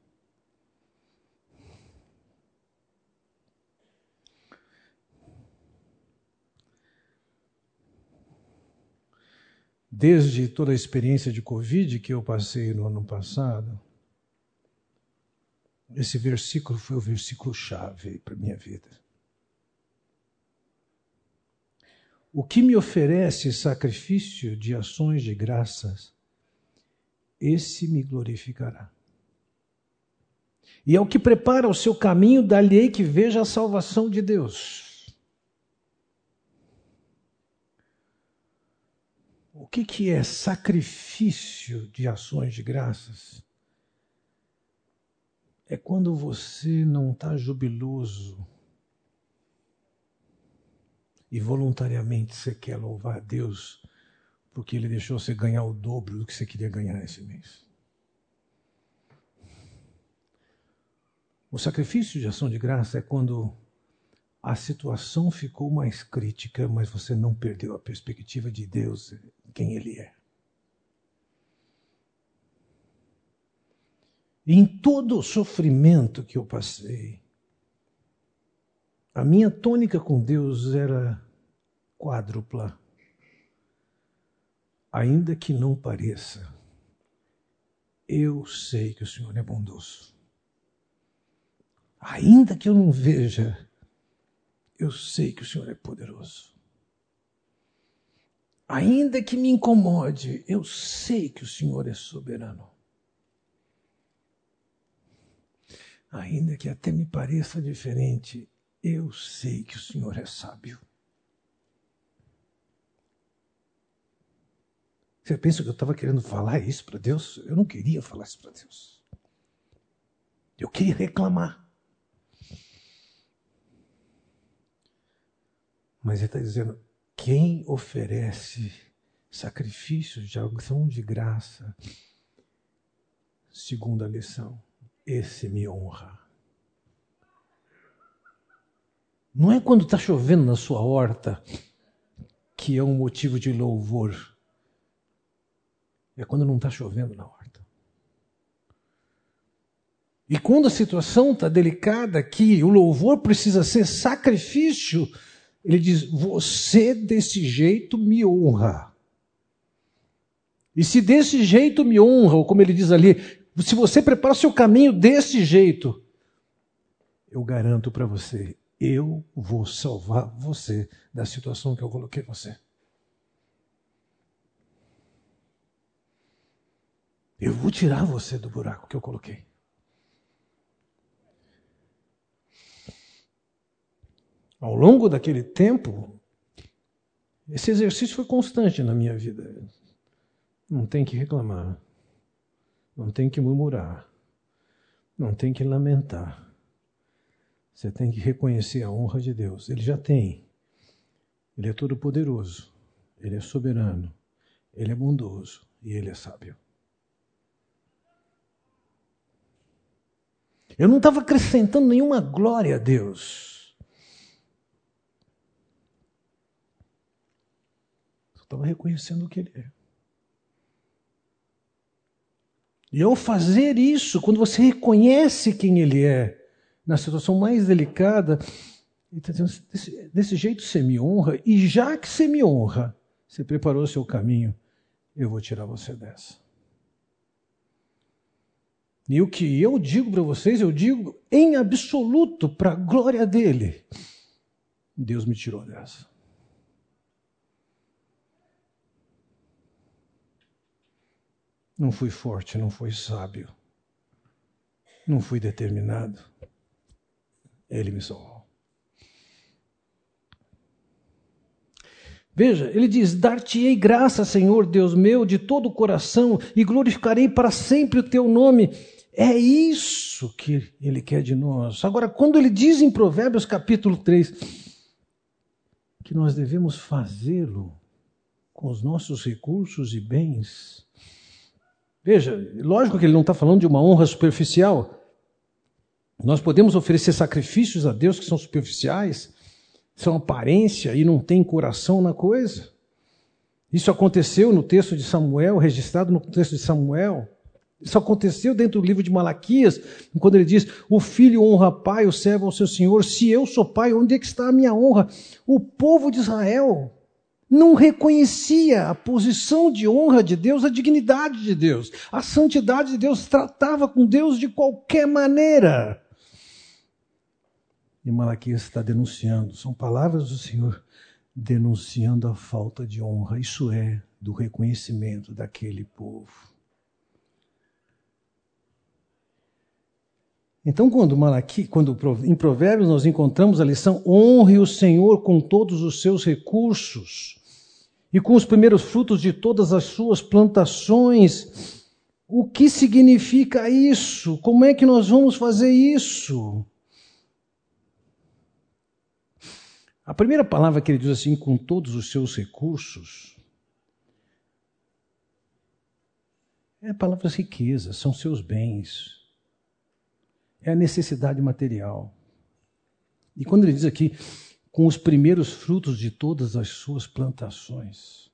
Desde toda a experiência de Covid que eu passei no ano passado, esse versículo foi o versículo chave para minha vida. O que me oferece sacrifício de ações de graças, esse me glorificará. E é o que prepara o seu caminho, dali que veja a salvação de Deus. O que, que é sacrifício de ações de graças? É quando você não está jubiloso e voluntariamente você quer louvar Deus porque Ele deixou você ganhar o dobro do que você queria ganhar esse mês. O sacrifício de ação de graça é quando a situação ficou mais crítica, mas você não perdeu a perspectiva de Deus, quem Ele é. Em todo o sofrimento que eu passei, a minha tônica com Deus era quádrupla. Ainda que não pareça, eu sei que o Senhor é bondoso. Ainda que eu não veja, eu sei que o Senhor é poderoso. Ainda que me incomode, eu sei que o Senhor é soberano. Ainda que até me pareça diferente, eu sei que o Senhor é sábio. Você pensa que eu estava querendo falar isso para Deus? Eu não queria falar isso para Deus. Eu queria reclamar. Mas ele está dizendo: quem oferece sacrifícios de ação de graça, segundo a lição, esse me honra. Não é quando está chovendo na sua horta que é um motivo de louvor. É quando não está chovendo na horta. E quando a situação está delicada, que o louvor precisa ser sacrifício, ele diz: Você desse jeito me honra. E se desse jeito me honra, ou como ele diz ali, se você prepara seu caminho desse jeito, eu garanto para você, eu vou salvar você da situação que eu coloquei você. Eu vou tirar você do buraco que eu coloquei. Ao longo daquele tempo, esse exercício foi constante na minha vida. Não tem que reclamar. Não tem que murmurar. Não tem que lamentar. Você tem que reconhecer a honra de Deus. Ele já tem. Ele é todo-poderoso. Ele é soberano. Ele é bondoso. E ele é sábio. Eu não estava acrescentando nenhuma glória a Deus. Estava reconhecendo o que Ele é. E ao fazer isso, quando você reconhece quem Ele é, na situação mais delicada, dizendo: desse, desse jeito você me honra, e já que você me honra, você preparou o seu caminho, eu vou tirar você dessa. E o que eu digo para vocês, eu digo em absoluto para a glória dele. Deus me tirou dessa. Não fui forte, não fui sábio, não fui determinado. Ele me salvou. Veja, ele diz: Dar-te-ei graça, Senhor Deus meu, de todo o coração, e glorificarei para sempre o teu nome. É isso que ele quer de nós. Agora, quando ele diz em Provérbios capítulo 3 que nós devemos fazê-lo com os nossos recursos e bens, veja, lógico que ele não está falando de uma honra superficial, nós podemos oferecer sacrifícios a Deus que são superficiais, são aparência e não tem coração na coisa. Isso aconteceu no texto de Samuel, registrado no texto de Samuel. Isso aconteceu dentro do livro de Malaquias, quando ele diz: O filho honra pai, o servo ao seu senhor. Se eu sou pai, onde é que está a minha honra? O povo de Israel não reconhecia a posição de honra de Deus, a dignidade de Deus, a santidade de Deus, tratava com Deus de qualquer maneira. E Malaquias está denunciando, são palavras do Senhor denunciando a falta de honra, isso é, do reconhecimento daquele povo. Então, quando, quando em Provérbios nós encontramos a lição: honre o Senhor com todos os seus recursos e com os primeiros frutos de todas as suas plantações. O que significa isso? Como é que nós vamos fazer isso? A primeira palavra que ele diz assim, com todos os seus recursos, é a palavra riqueza, são seus bens. É a necessidade material. E quando ele diz aqui, com os primeiros frutos de todas as suas plantações.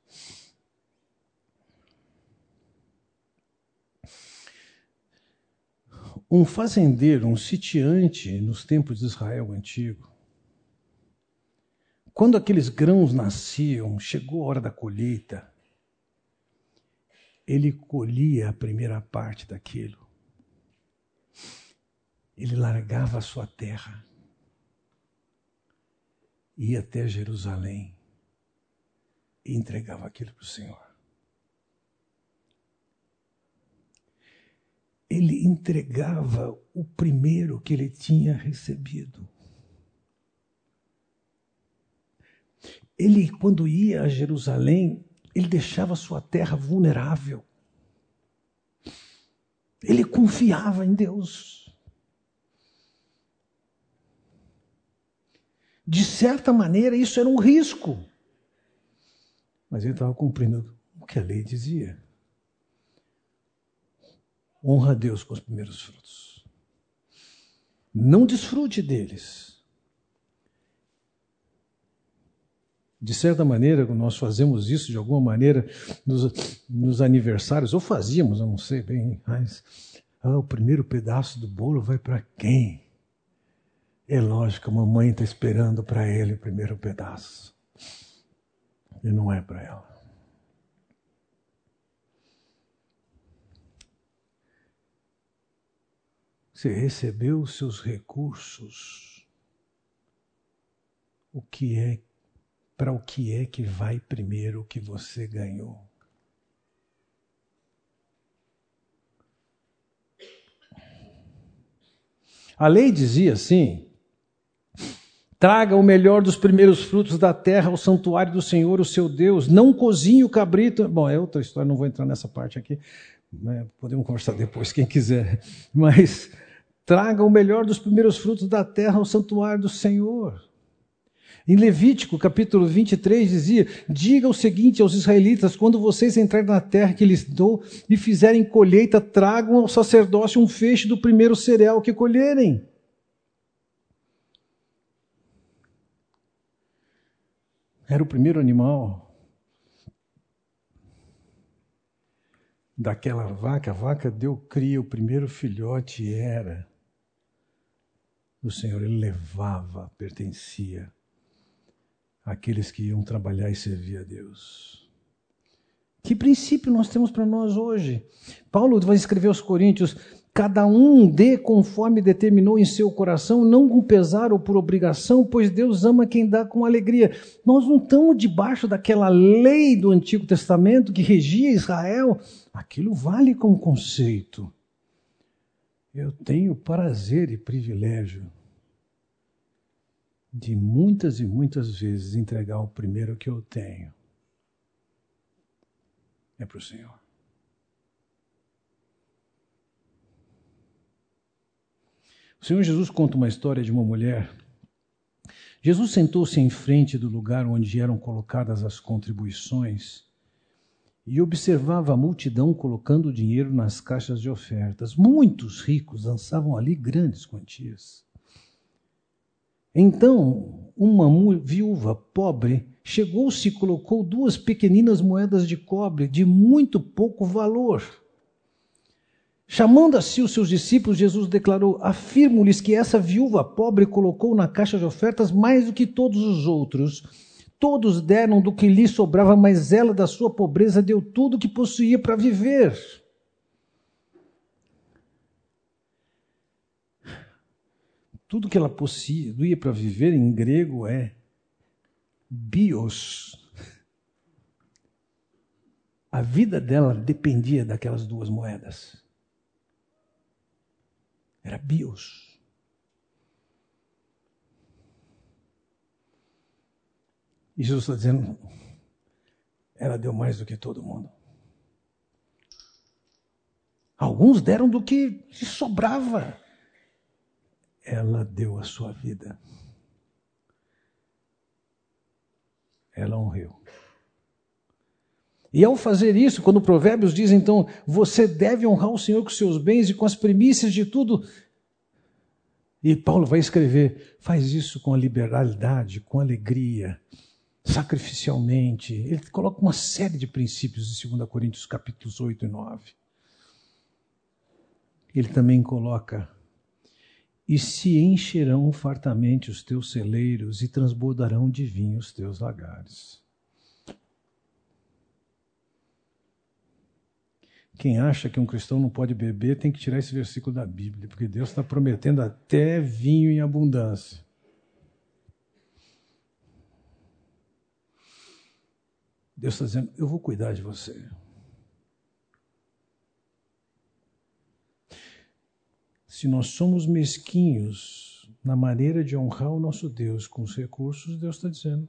Um fazendeiro, um sitiante nos tempos de Israel antigo, quando aqueles grãos nasciam, chegou a hora da colheita, ele colhia a primeira parte daquilo. Ele largava a sua terra, ia até Jerusalém e entregava aquilo para o Senhor. Ele entregava o primeiro que ele tinha recebido. Ele, quando ia a Jerusalém, ele deixava sua terra vulnerável. Ele confiava em Deus. De certa maneira, isso era um risco. Mas ele estava cumprindo o que a lei dizia. Honra a Deus com os primeiros frutos. Não desfrute deles De certa maneira, nós fazemos isso de alguma maneira nos, nos aniversários, ou fazíamos, eu não sei bem, mas ah, o primeiro pedaço do bolo vai para quem? É lógico, a mamãe está esperando para ele o primeiro pedaço. E não é para ela. Você recebeu os seus recursos. O que é para o que é que vai primeiro que você ganhou. A lei dizia assim: Traga o melhor dos primeiros frutos da terra ao santuário do Senhor, o seu Deus. Não cozinhe o cabrito. Bom, é outra história, não vou entrar nessa parte aqui. Né? Podemos conversar depois, quem quiser. Mas traga o melhor dos primeiros frutos da terra ao santuário do Senhor. Em Levítico, capítulo 23, dizia: Diga o seguinte aos israelitas: quando vocês entrarem na terra que lhes dou e fizerem colheita, tragam ao sacerdócio um feixe do primeiro cereal que colherem. Era o primeiro animal daquela vaca. A vaca deu cria, o primeiro filhote era do Senhor. Ele levava, pertencia aqueles que iam trabalhar e servir a Deus. Que princípio nós temos para nós hoje? Paulo vai escrever aos Coríntios: cada um dê conforme determinou em seu coração, não com pesar ou por obrigação, pois Deus ama quem dá com alegria. Nós não estamos debaixo daquela lei do Antigo Testamento que regia Israel. Aquilo vale como conceito. Eu tenho prazer e privilégio de muitas e muitas vezes entregar o primeiro que eu tenho é para o Senhor. O Senhor Jesus conta uma história de uma mulher. Jesus sentou-se em frente do lugar onde eram colocadas as contribuições e observava a multidão colocando dinheiro nas caixas de ofertas. Muitos ricos lançavam ali grandes quantias. Então, uma viúva pobre chegou-se e colocou duas pequeninas moedas de cobre de muito pouco valor. Chamando a si os seus discípulos, Jesus declarou: Afirmo-lhes que essa viúva pobre colocou na caixa de ofertas mais do que todos os outros. Todos deram do que lhe sobrava, mas ela, da sua pobreza, deu tudo o que possuía para viver. Tudo que ela possuía para viver em grego é bios. A vida dela dependia daquelas duas moedas. Era bios. E Jesus está dizendo, ela deu mais do que todo mundo. Alguns deram do que sobrava ela deu a sua vida. Ela honrou. E ao fazer isso, quando o Provérbios diz então, você deve honrar o Senhor com seus bens e com as primícias de tudo, E Paulo vai escrever: faz isso com liberalidade, com alegria, sacrificialmente. Ele coloca uma série de princípios em 2 Coríntios capítulos 8 e 9. Ele também coloca: e se encherão fartamente os teus celeiros e transbordarão de vinho os teus lagares. Quem acha que um cristão não pode beber tem que tirar esse versículo da Bíblia, porque Deus está prometendo até vinho em abundância. Deus está dizendo: Eu vou cuidar de você. Se nós somos mesquinhos na maneira de honrar o nosso Deus com os recursos, Deus está dizendo.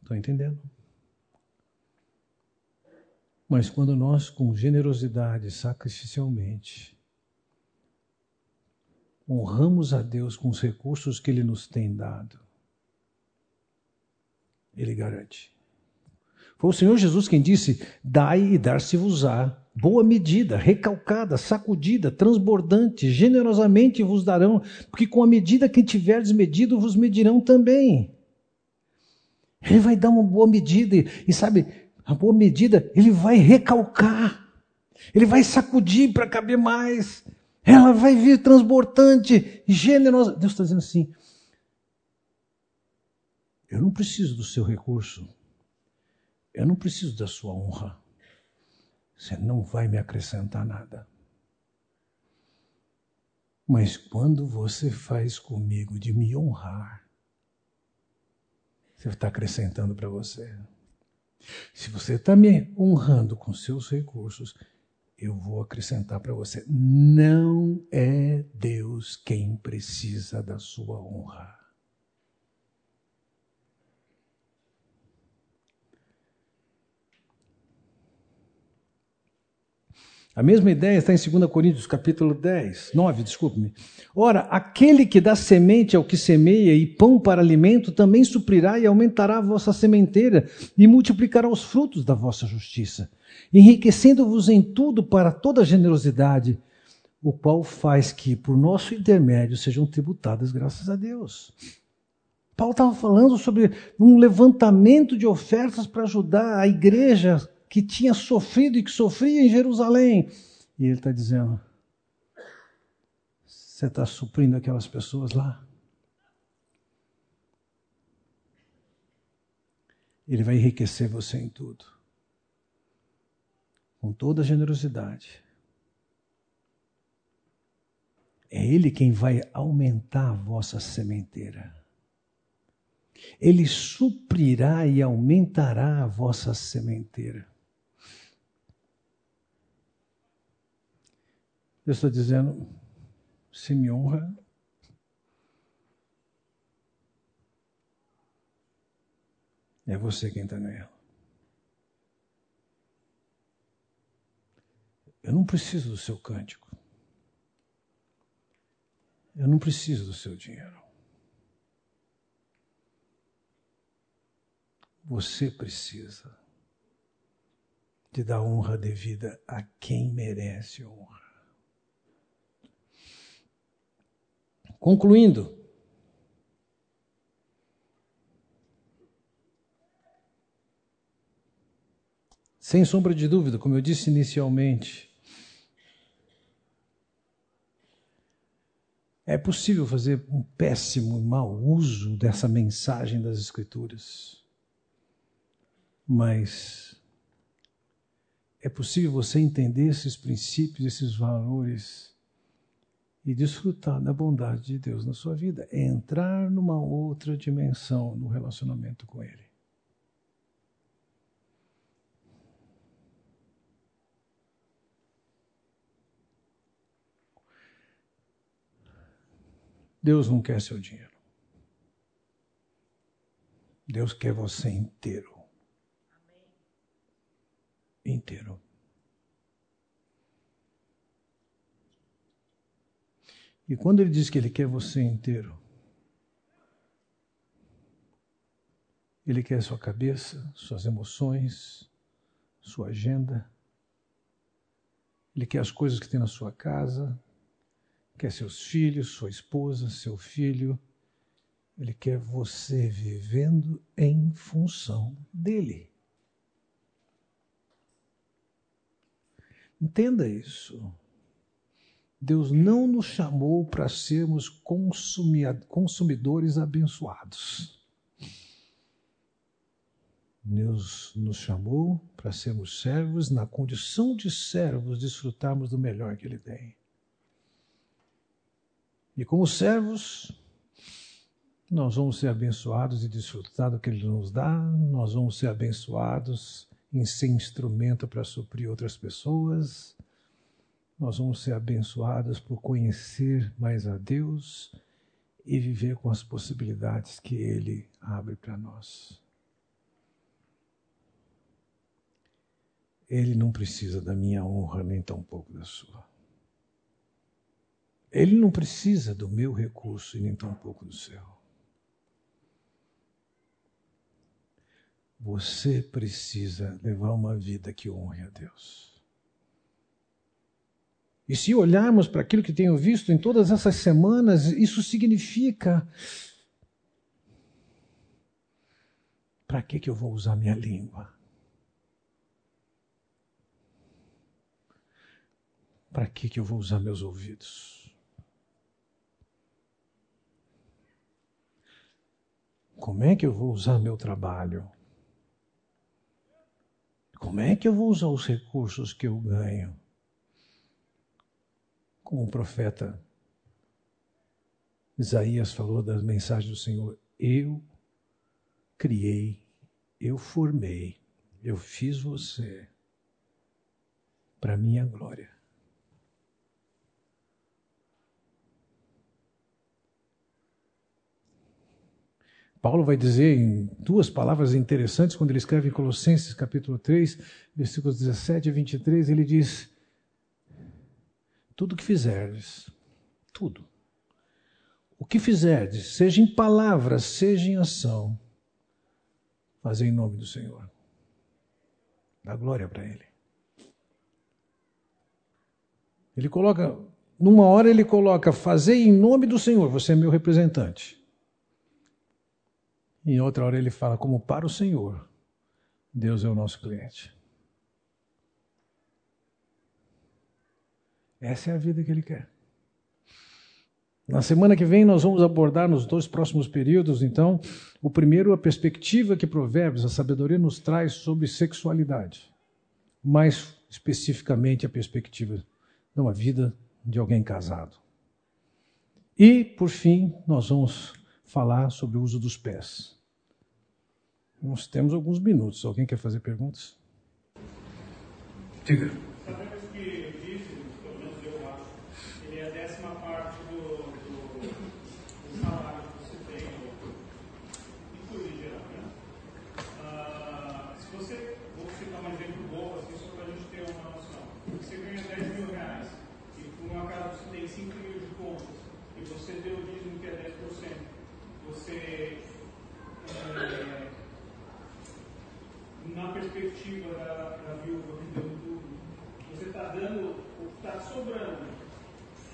Estão entendendo? Mas quando nós, com generosidade, sacrificialmente, honramos a Deus com os recursos que Ele nos tem dado, Ele garante. Foi o Senhor Jesus quem disse: Dai e dar-se-vos-á, boa medida, recalcada, sacudida, transbordante, generosamente vos darão, porque com a medida que tiverdes medido, vos medirão também. Ele vai dar uma boa medida, e, e sabe, a boa medida, ele vai recalcar, ele vai sacudir para caber mais, ela vai vir transbordante, generosa. Deus está dizendo assim: eu não preciso do seu recurso, eu não preciso da sua honra, você não vai me acrescentar nada. Mas quando você faz comigo de me honrar, você está acrescentando para você. Se você está me honrando com seus recursos, eu vou acrescentar para você: não é Deus quem precisa da sua honra. A mesma ideia está em 2 Coríntios capítulo 10, 9, desculpe-me. Ora, aquele que dá semente ao que semeia e pão para alimento também suprirá e aumentará a vossa sementeira e multiplicará os frutos da vossa justiça, enriquecendo-vos em tudo para toda generosidade, o qual faz que, por nosso intermédio, sejam tributadas graças a Deus. Paulo estava falando sobre um levantamento de ofertas para ajudar a igreja que tinha sofrido e que sofria em Jerusalém. E ele está dizendo: Você está suprindo aquelas pessoas lá? Ele vai enriquecer você em tudo, com toda a generosidade. É Ele quem vai aumentar a vossa sementeira. Ele suprirá e aumentará a vossa sementeira. Deus está dizendo: se me honra, é você quem está ganhando. Eu não preciso do seu cântico. Eu não preciso do seu dinheiro. Você precisa de dar honra devida a quem merece honra. Concluindo, sem sombra de dúvida, como eu disse inicialmente, é possível fazer um péssimo e mau uso dessa mensagem das Escrituras, mas é possível você entender esses princípios, esses valores e desfrutar da bondade de Deus na sua vida. É entrar numa outra dimensão no relacionamento com Ele. Deus não quer seu dinheiro. Deus quer você inteiro. Inteiro. E quando ele diz que ele quer você inteiro, ele quer sua cabeça, suas emoções, sua agenda. Ele quer as coisas que tem na sua casa, quer seus filhos, sua esposa, seu filho. Ele quer você vivendo em função dele. Entenda isso. Deus não nos chamou para sermos consumidores abençoados. Deus nos chamou para sermos servos, na condição de servos, desfrutarmos do melhor que Ele tem. E como servos, nós vamos ser abençoados e desfrutar do que Ele nos dá, nós vamos ser abençoados em ser instrumento para suprir outras pessoas, nós vamos ser abençoados por conhecer mais a Deus e viver com as possibilidades que Ele abre para nós. Ele não precisa da minha honra, nem tampouco da sua. Ele não precisa do meu recurso e nem tampouco do seu. Você precisa levar uma vida que honre a Deus. E se olharmos para aquilo que tenho visto em todas essas semanas, isso significa: para que, que eu vou usar minha língua? Para que, que eu vou usar meus ouvidos? Como é que eu vou usar meu trabalho? Como é que eu vou usar os recursos que eu ganho? Como o profeta Isaías falou das mensagens do Senhor, eu criei, eu formei, eu fiz você para minha glória. Paulo vai dizer em duas palavras interessantes quando ele escreve em Colossenses capítulo 3, versículos 17 e 23, ele diz: Tudo que fizerdes, tudo, o que fizerdes, seja em palavras, seja em ação, fazer em nome do Senhor. Dá glória para Ele. Ele coloca, numa hora ele coloca, fazer em nome do Senhor, você é meu representante. Em outra hora ele fala, como para o Senhor, Deus é o nosso cliente. Essa é a vida que ele quer. Na semana que vem nós vamos abordar nos dois próximos períodos, então, o primeiro a perspectiva que Provérbios, a sabedoria nos traz sobre sexualidade. Mais especificamente a perspectiva de uma vida de alguém casado. E, por fim, nós vamos falar sobre o uso dos pés. Nós temos alguns minutos. Alguém quer fazer perguntas? Diga. Sabemos que dízimo, pelo menos eu acho, ele é a décima parte do, do, do salário que você tem, inclui em geral, né? Ah, se você, vou citar um exemplo bom, assim, só para a gente ter uma noção. Você ganha 10 mil reais e por uma casa você tem 5 mil de contas e você deu o dízimo que é 10%. Você. É, na da, da viúva que deu tudo, você está dando o que está sobrando.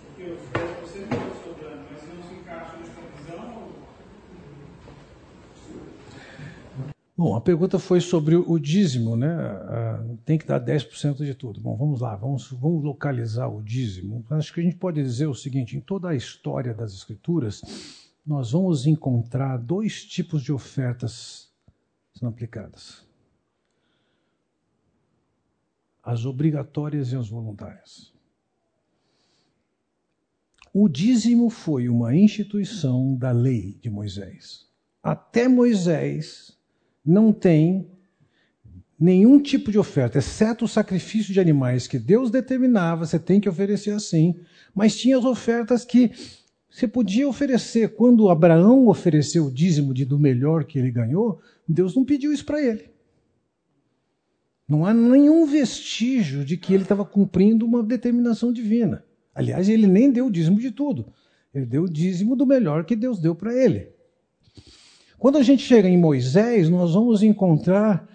Porque os 10% estão sobrando, mas não se encaixa nessa visão. Bom, a pergunta foi sobre o dízimo, né? Uh, tem que dar 10% de tudo. Bom, vamos lá, vamos, vamos localizar o dízimo. Acho que a gente pode dizer o seguinte: em toda a história das Escrituras, nós vamos encontrar dois tipos de ofertas sendo aplicadas as obrigatórias e as voluntárias. O dízimo foi uma instituição da lei de Moisés. Até Moisés não tem nenhum tipo de oferta, exceto o sacrifício de animais que Deus determinava, você tem que oferecer assim. Mas tinha as ofertas que você podia oferecer. Quando Abraão ofereceu o dízimo de do melhor que ele ganhou, Deus não pediu isso para ele. Não há nenhum vestígio de que ele estava cumprindo uma determinação divina. Aliás, ele nem deu o dízimo de tudo. Ele deu o dízimo do melhor que Deus deu para ele. Quando a gente chega em Moisés, nós vamos encontrar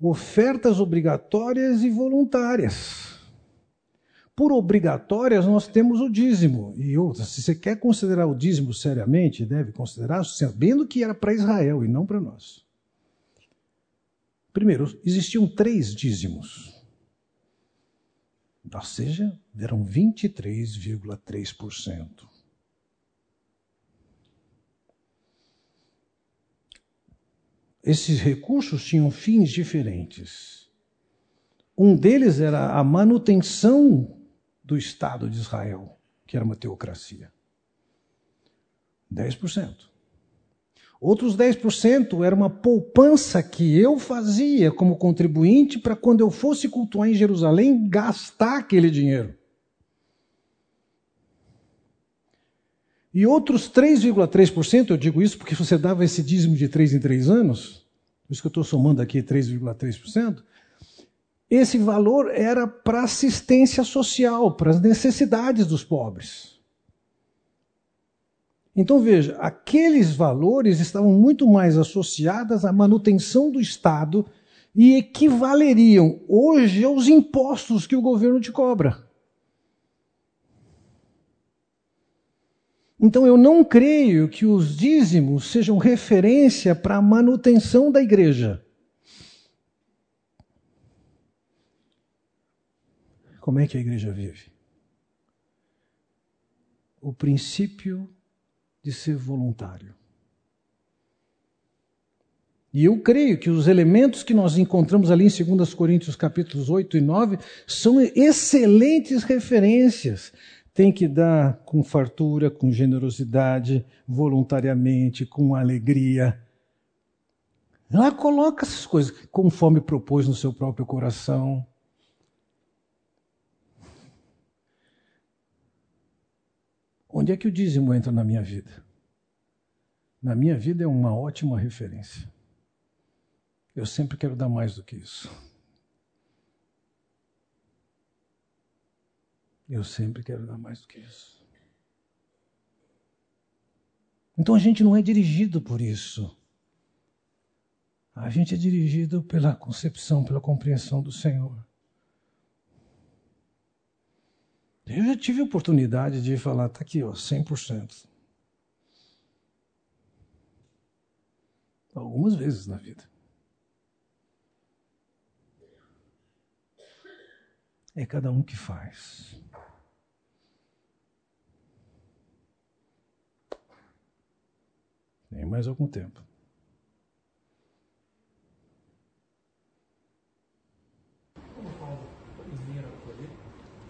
ofertas obrigatórias e voluntárias. por obrigatórias, nós temos o dízimo. E outra, se você quer considerar o dízimo seriamente, deve considerar sabendo que era para Israel e não para nós. Primeiro, existiam três dízimos. Ou seja, eram 23,3%. Esses recursos tinham fins diferentes. Um deles era a manutenção do Estado de Israel, que era uma teocracia. 10%. Outros 10% era uma poupança que eu fazia como contribuinte para quando eu fosse cultuar em Jerusalém, gastar aquele dinheiro. E outros 3,3%, eu digo isso porque você dava esse dízimo de 3 em 3 anos, por isso que eu estou somando aqui 3,3%, esse valor era para assistência social, para as necessidades dos pobres. Então veja, aqueles valores estavam muito mais associados à manutenção do Estado e equivaleriam hoje aos impostos que o governo te cobra. Então eu não creio que os dízimos sejam referência para a manutenção da igreja. Como é que a igreja vive? O princípio de ser voluntário. E eu creio que os elementos que nós encontramos ali em 2 Coríntios capítulos 8 e 9 são excelentes referências. Tem que dar com fartura, com generosidade, voluntariamente, com alegria. Lá coloca essas coisas conforme propôs no seu próprio coração. Onde é que o dízimo entra na minha vida? Na minha vida é uma ótima referência. Eu sempre quero dar mais do que isso. Eu sempre quero dar mais do que isso. Então a gente não é dirigido por isso. A gente é dirigido pela concepção, pela compreensão do Senhor. Eu já tive oportunidade de falar, está aqui, ó, 100%. Algumas vezes na vida. É cada um que faz. Tem mais algum tempo.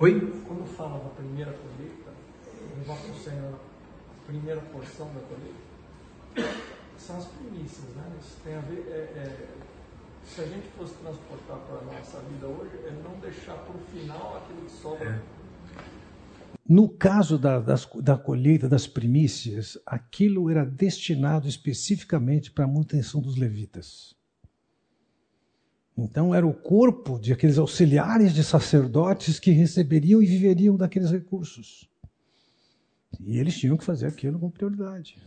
Oi? fala da primeira colheita, o Senhor a primeira porção da colheita, são as primícias, né? Isso tem a ver. É, é, se a gente fosse transportar para a nossa vida hoje, é não deixar para o final aquilo que sobra. É. No caso da, das, da colheita das primícias, aquilo era destinado especificamente para a manutenção dos levitas. Então era o corpo de aqueles auxiliares de sacerdotes que receberiam e viveriam daqueles recursos. E eles tinham que fazer aquilo com prioridade.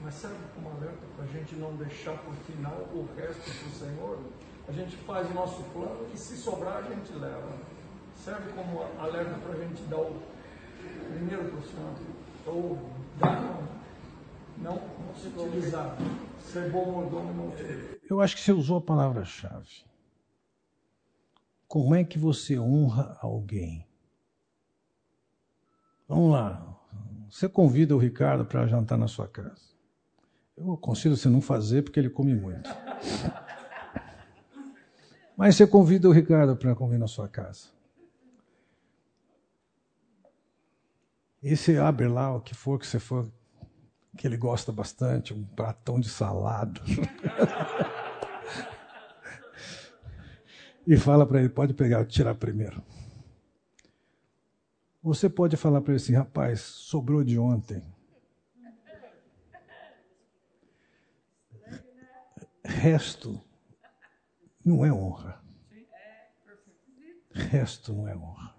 Mas serve como alerta para a gente não deixar por final o resto para o Senhor? A gente faz o nosso plano e se sobrar a gente leva. Serve como alerta para a gente dar o primeiro para o Senhor? Ou dar, não, não, não se utilizar. Ser bom mordomo não utilizar. Eu acho que você usou a palavra-chave. Como é que você honra alguém? Vamos lá. Você convida o Ricardo para jantar na sua casa. Eu aconselho você não fazer porque ele come muito. [LAUGHS] Mas você convida o Ricardo para comer na sua casa. E você abre lá o que for que você for, que ele gosta bastante, um pratão de salado. [LAUGHS] e fala para ele: pode pegar, tirar primeiro. Você pode falar para ele assim: rapaz, sobrou de ontem. Resto não é honra. Resto não é honra.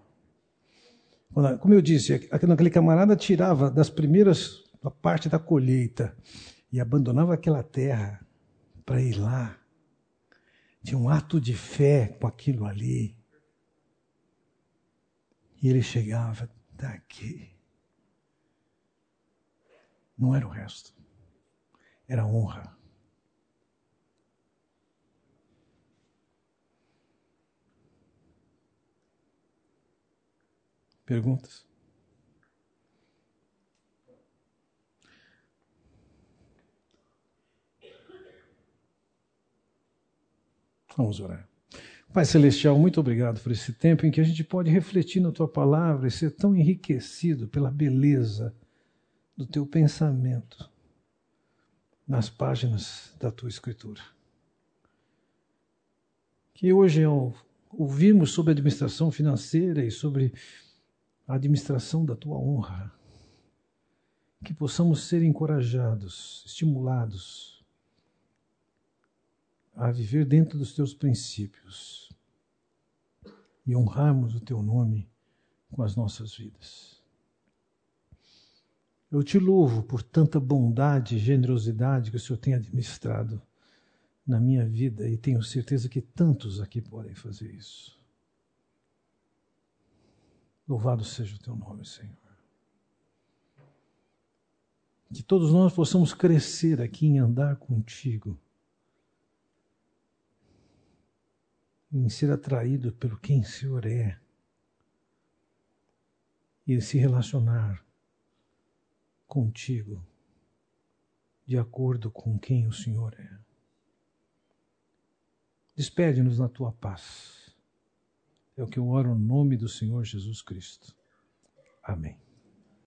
Como eu disse, aquele camarada tirava das primeiras a parte da colheita e abandonava aquela terra para ir lá tinha um ato de fé com aquilo ali. E ele chegava daqui. Não era o resto. Era honra. Perguntas? Vamos orar. Pai Celestial, muito obrigado por esse tempo em que a gente pode refletir na tua palavra e ser tão enriquecido pela beleza do teu pensamento nas páginas da tua escritura. Que hoje, ao ouvirmos sobre administração financeira e sobre a administração da tua honra, que possamos ser encorajados, estimulados a viver dentro dos teus princípios e honrarmos o teu nome com as nossas vidas. Eu te louvo por tanta bondade e generosidade que o Senhor tem administrado na minha vida e tenho certeza que tantos aqui podem fazer isso. Louvado seja o teu nome, Senhor. Que todos nós possamos crescer aqui em andar contigo, em ser atraído pelo quem o Senhor é e se relacionar contigo de acordo com quem o Senhor é. Despede-nos na tua paz. É o que eu oro no nome do Senhor Jesus Cristo. Amém.